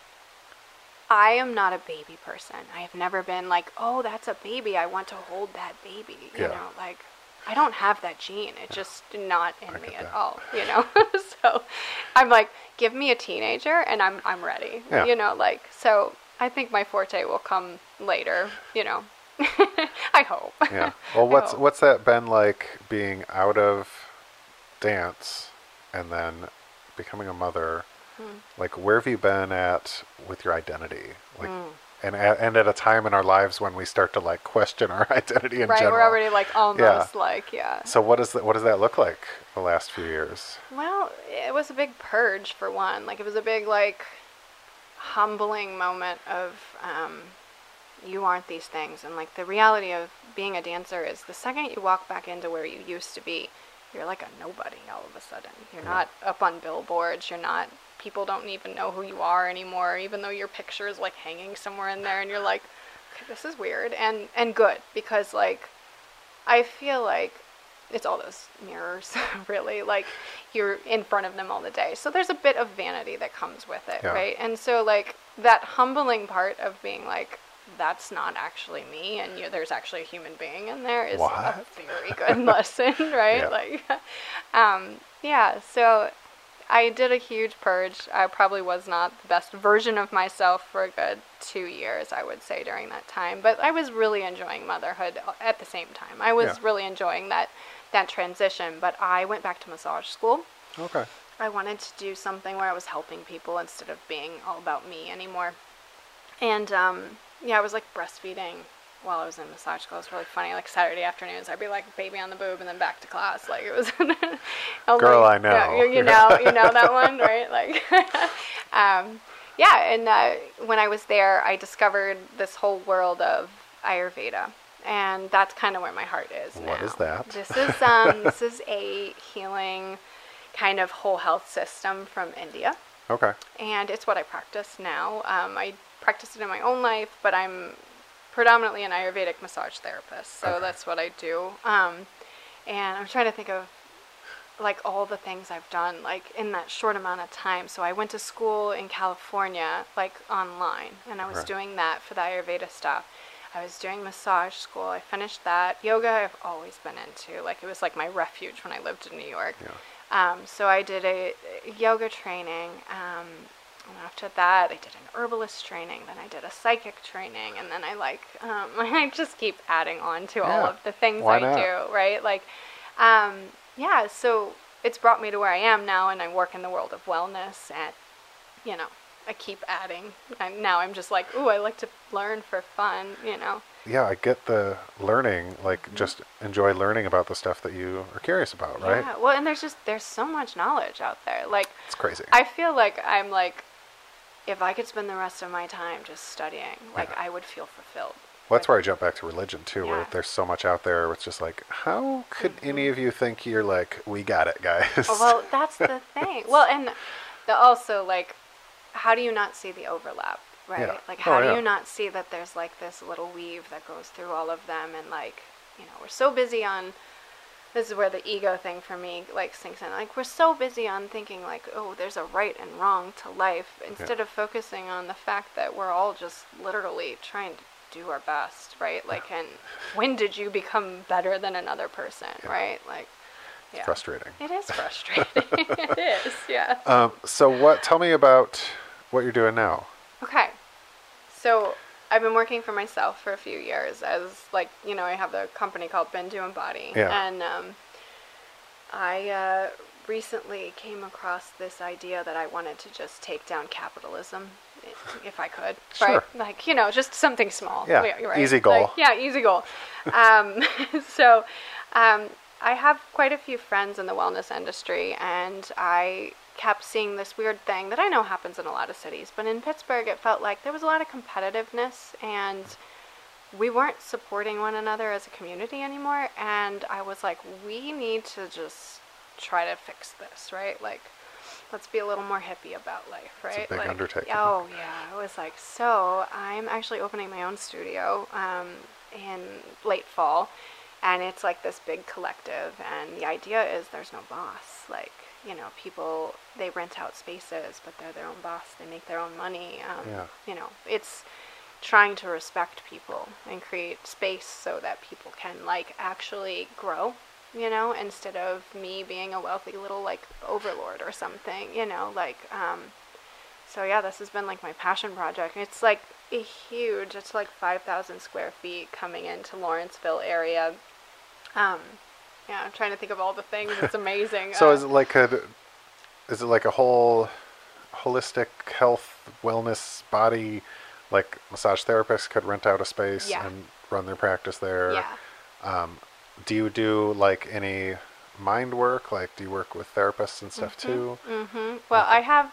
I am not a baby person. I have never been like, oh, that's a baby. I want to hold that baby. You Yeah. know, like I don't have that gene. It's just not in I me at that. all. You know, [laughs] so I'm like, give me a teenager, and I'm I'm ready. Yeah. You know, like so. I think my forte will come later. You know, [laughs] I hope. Yeah. Well, [laughs] what's what's that been like being out of dance and then becoming a mother? Hmm. Like, where have you been at with your identity? Like, Hmm. and at, and at a time in our lives when we start to like question our [laughs] identity in right, general. we're already like almost like yeah. So what does that what does that look like the last few years? Well, it was a big purge for one. Like it was a big like humbling moment of um, you aren't these things, and like the reality of being a dancer is the second you walk back into where you used to be, you're like a nobody all of a sudden. You're Yeah. not up on billboards. You're not. People don't even know who you are anymore, even though your picture is like hanging somewhere in there, and you're like, okay, this is weird and and good because like I feel like it's all those mirrors, [laughs] really. Like you're in front of them all the day. So there's a bit of vanity that comes with it, Yeah. right? And so like that humbling part of being like, that's not actually me, and you, there's actually a human being in there is a very good [laughs] lesson, right? Yeah. Like, [laughs] um, yeah. So I did a huge purge. I probably was not the best version of myself for a good two years, I would say, during that time. But I was really enjoying motherhood at the same time. I was Yeah. really enjoying that that transition. But I went back to massage school. Okay. I wanted to do something where I was helping people instead of being all about me anymore. And um, yeah, I was like breastfeeding while I was in massage school. It was really funny. Like Saturday afternoons, I'd be like baby on the boob and then back to class. Like it was. [laughs] Girl, I know. Yeah, you, you know, you know that one, [laughs] right? Like, [laughs] um, yeah. And uh, when I was there, I discovered this whole world of Ayurveda. And that's kind of where my heart is What now. is that? This is um, this is a healing kind of whole health system from India, Okay. and it's what I practice now. Um, I practice it in my own life, but I'm predominantly an Ayurvedic massage therapist, so Okay. that's what I do. Um, and I'm trying to think of like all the things I've done like in that short amount of time. So I went to school in California like online and I was Right. doing that for the Ayurveda stuff. I was doing massage school. I finished that. Yoga I've always been into. Like it was like my refuge when I lived in New York. Yeah. Um, so I did a, a yoga training. Um, and after that, I did an herbalist training. Then I did a psychic training, and then I like um, [laughs] I just keep adding on to all of the things Why I not? do. Right? Like, um, yeah. So it's brought me to where I am now, and I work in the world of wellness. And you know, I keep adding. And now I'm just like, ooh, I like to learn for fun. You know. Yeah, I get the learning. Mm-hmm. Like, just enjoy learning about the stuff that you are curious about, right? Yeah. Well, and there's just there's so much knowledge out there. Like. It's crazy. I feel like I'm like, if I could spend the rest of my time just studying, like Yeah. I would feel fulfilled. Well, that's where I jump back to religion too, where there's so much out there. Where it's just like, how could mm-hmm. any of you think you're like, we got it, guys? Oh, well, that's the [laughs] thing. Well, and the, also like, how do you not see the overlap, right? Yeah. Like, Oh, how do yeah. you not see that there's like this little weave that goes through all of them, and like, you know, we're so busy on. This is where the ego thing for me like sinks in. Like we're so busy on thinking like, oh, there's a right and wrong to life, instead of focusing on the fact that we're all just literally trying to do our best, right? Like, and when did you become better than another person, Yeah. right? Like, yeah. Frustrating. It is [laughs] frustrating. [laughs] it is, yeah. Um, so what? Tell me about what you're doing now. Okay. So I've been working for myself for a few years as like, you know, I have the company called Bindu and Body. Yeah. And um, I uh, recently came across this idea that I wanted to just take down capitalism if I could. Sure. Right? Like, you know, just something small. Yeah, right. easy goal. Like, yeah, easy goal. um, [laughs] so um, I have quite a few friends in the wellness industry, and I kept seeing this weird thing that I know happens in a lot of cities, but in Pittsburgh, it felt like there was a lot of competitiveness and we weren't supporting one another as a community anymore. And I was like, we need to just try to fix this, right? Like, let's be a little more hippie about life, a right? big like, undertaking. Oh, yeah. I was like, so I'm actually opening my own studio um, in late fall. And it's like this big collective. And the idea is there's no boss. Like, you know, people, they rent out spaces, but they're their own boss. They make their own money. Um, Yeah. You know, it's trying to respect people and create space so that people can like actually grow you know instead of me being a wealthy little like overlord or something you know like um so yeah this has been like my passion project it's like a huge it's like 5000 square feet coming into lawrenceville area um yeah i'm trying to think of all the things it's [laughs] amazing So Uh, is it like a, is it like a whole holistic health wellness body, like massage therapists could rent out a space Yeah. and run their practice there? yeah Um, Do you do like any mind work? Like, do you work with therapists and stuff too? hmm Well, I have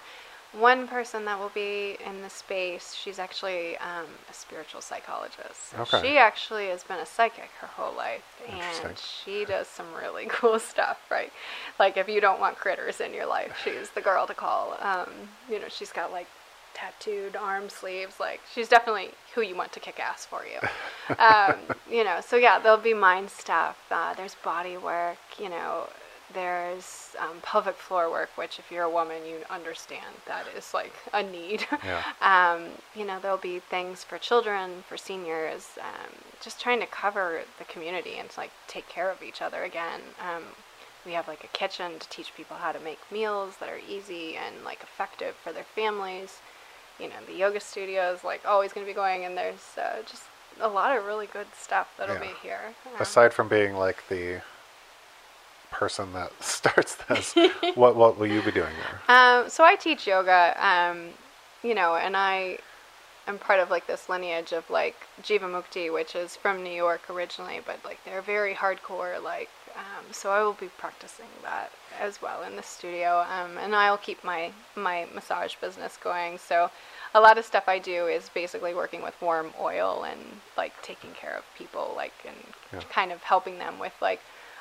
one person that will be in the space. She's actually um, a spiritual psychologist. So Okay. She actually has been a psychic her whole life, and she does some really [laughs] cool stuff. Right, like if you don't want critters in your life, she's the girl to call. Um, you know, she's got like tattooed arm sleeves. Like she's definitely who you want to kick ass for you. [laughs] um, you know, so yeah, there'll be mind stuff. Uh, there's body work. You know, there's um, pelvic floor work, which if you're a woman, you understand that is like a need. [laughs] Yeah. um, you know, there'll be things for children, for seniors, um, just trying to cover the community and to like take care of each other again. Um, we have like a kitchen to teach people how to make meals that are easy and like effective for their families. You know, the yoga studio is like always going to be going, and there's uh, just a lot of really good stuff that'll Yeah. be here. Um, Aside from being like the person that [laughs] starts this, [laughs] what what will you be doing there? Um, so I teach yoga, um, you know, and I am part of like this lineage of like Jivamukti, which is from New York originally, but like they're very hardcore. Like, um, so I will be practicing that as well in the studio, um, and I'll keep my my massage business going. So. A lot of stuff I do is basically working with warm oil and like taking care of people, like and Yeah. kind of helping them with like,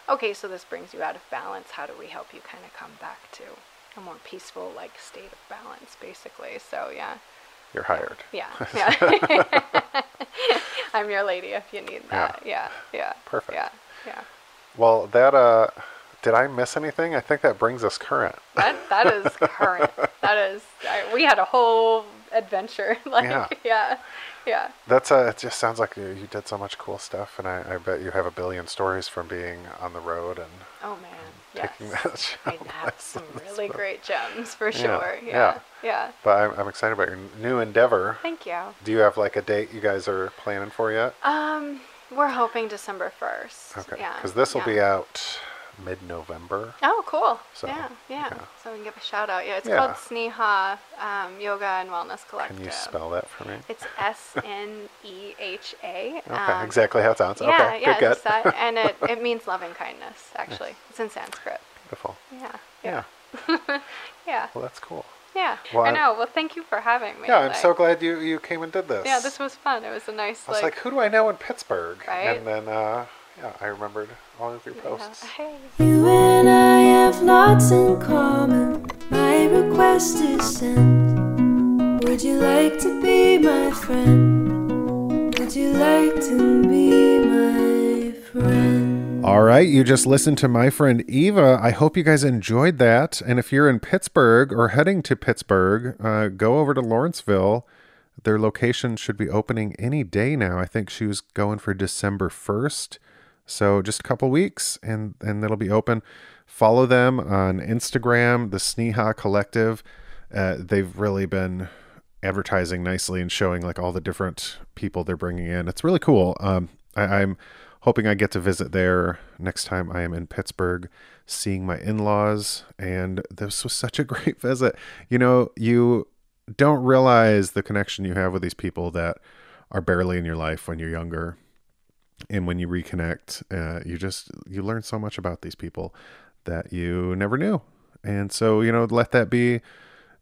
okay, so this brings you out of balance. How do we help you kind of come back to a more peaceful like state of balance basically so yeah You're hired. yeah [laughs] yeah [laughs] i'm your lady if you need that yeah yeah Perfect. yeah yeah Well, that uh, did I miss anything? I think that brings us current. that that is current [laughs] that is I, we had a whole adventure [laughs] like Yeah. yeah yeah That's uh, it. Just sounds like you, you did so much cool stuff, and I, I bet you have a billion stories from being on the road and oh man yes taking that. i [laughs] have some really great gems for sure yeah. yeah yeah But I'm, I'm excited about your new endeavor. thank you Do you have like a date you guys are planning for yet? um we're hoping december 1st Okay, yeah because this will yeah. be out mid-November. Oh, cool. So, yeah, yeah, yeah. So we can give a shout out. Yeah, it's Yeah. called Sneha um, Yoga and Wellness Collective. Can you spell that for me? It's S N E H A. [laughs] Okay, exactly how it sounds. Um, Yeah, okay, yeah, good, it's good. and it, it [laughs] means loving kindness. Actually, it's in Sanskrit. Beautiful. Yeah, Yeah. yeah. [laughs] Well, that's cool. Yeah. Well, I I- know. Well, thank you for having me. Yeah, I'm Like, so glad you you came and did this. Yeah, this was fun. It was a nice I was like. like, who do I know in Pittsburgh? Right? And then, uh, yeah, I remembered all of your yeah, posts. Hey. You and I have lots in common. My request is sent. Would you like to be my friend? Would you like to be my friend? All right, you just listened to my friend Eva. I hope you guys enjoyed that. And if you're in Pittsburgh or heading to Pittsburgh, uh, go over to Lawrenceville. Their location should be opening any day now. I think she was going for December 1st. So just a couple weeks and, and it'll be open. Follow them on Instagram, the Sneha Collective. Uh, they've really been advertising nicely and showing like all the different people they're bringing in. It's really cool. Um, I, I'm hoping I get to visit there next time I am in Pittsburgh, seeing my in-laws. And this was such a [laughs] great visit. You know, you don't realize the connection you have with these people that are barely in your life when you're younger and when you reconnect uh, you just you learn so much about these people that you never knew. And so you know let that be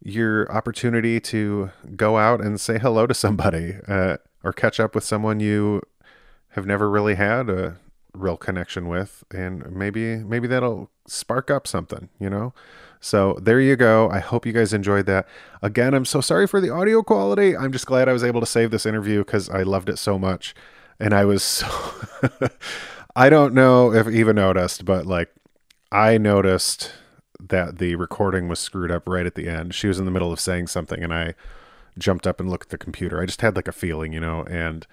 your opportunity to go out and say hello to somebody uh, or catch up with someone you have never really had a real connection with. And maybe maybe that'll spark up something you know? So there you go. I hope you guys enjoyed that. Again i'm so sorry for the audio quality. I'm just glad i was able to save this interview because i loved it so much and i was so [laughs] i don't know if eva noticed but like i noticed that the recording was screwed up right at the end she was in the middle of saying something and i jumped up and looked at the computer i just had like a feeling you know and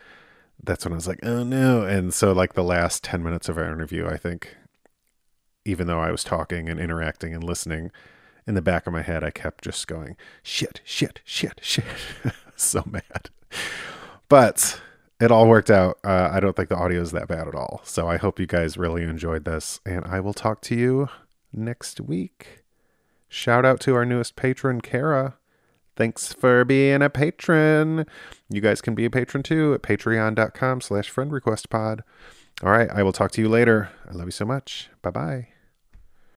that's when I was like, oh no. And so, like, the last 10 minutes of our interview, I think, even though I was talking and interacting and listening, in the back of my head, I kept just going, shit, shit, shit, shit. [laughs] so mad. But it all worked out. Uh, I don't think the audio is that bad at all. So I hope you guys really enjoyed this. And I will talk to you next week. Shout out to our newest patron, Kara. Thanks for being a patron. You guys can be a patron too at patreon.com slash friend request pod. All right, I will talk to you later. I love you so much. Bye bye.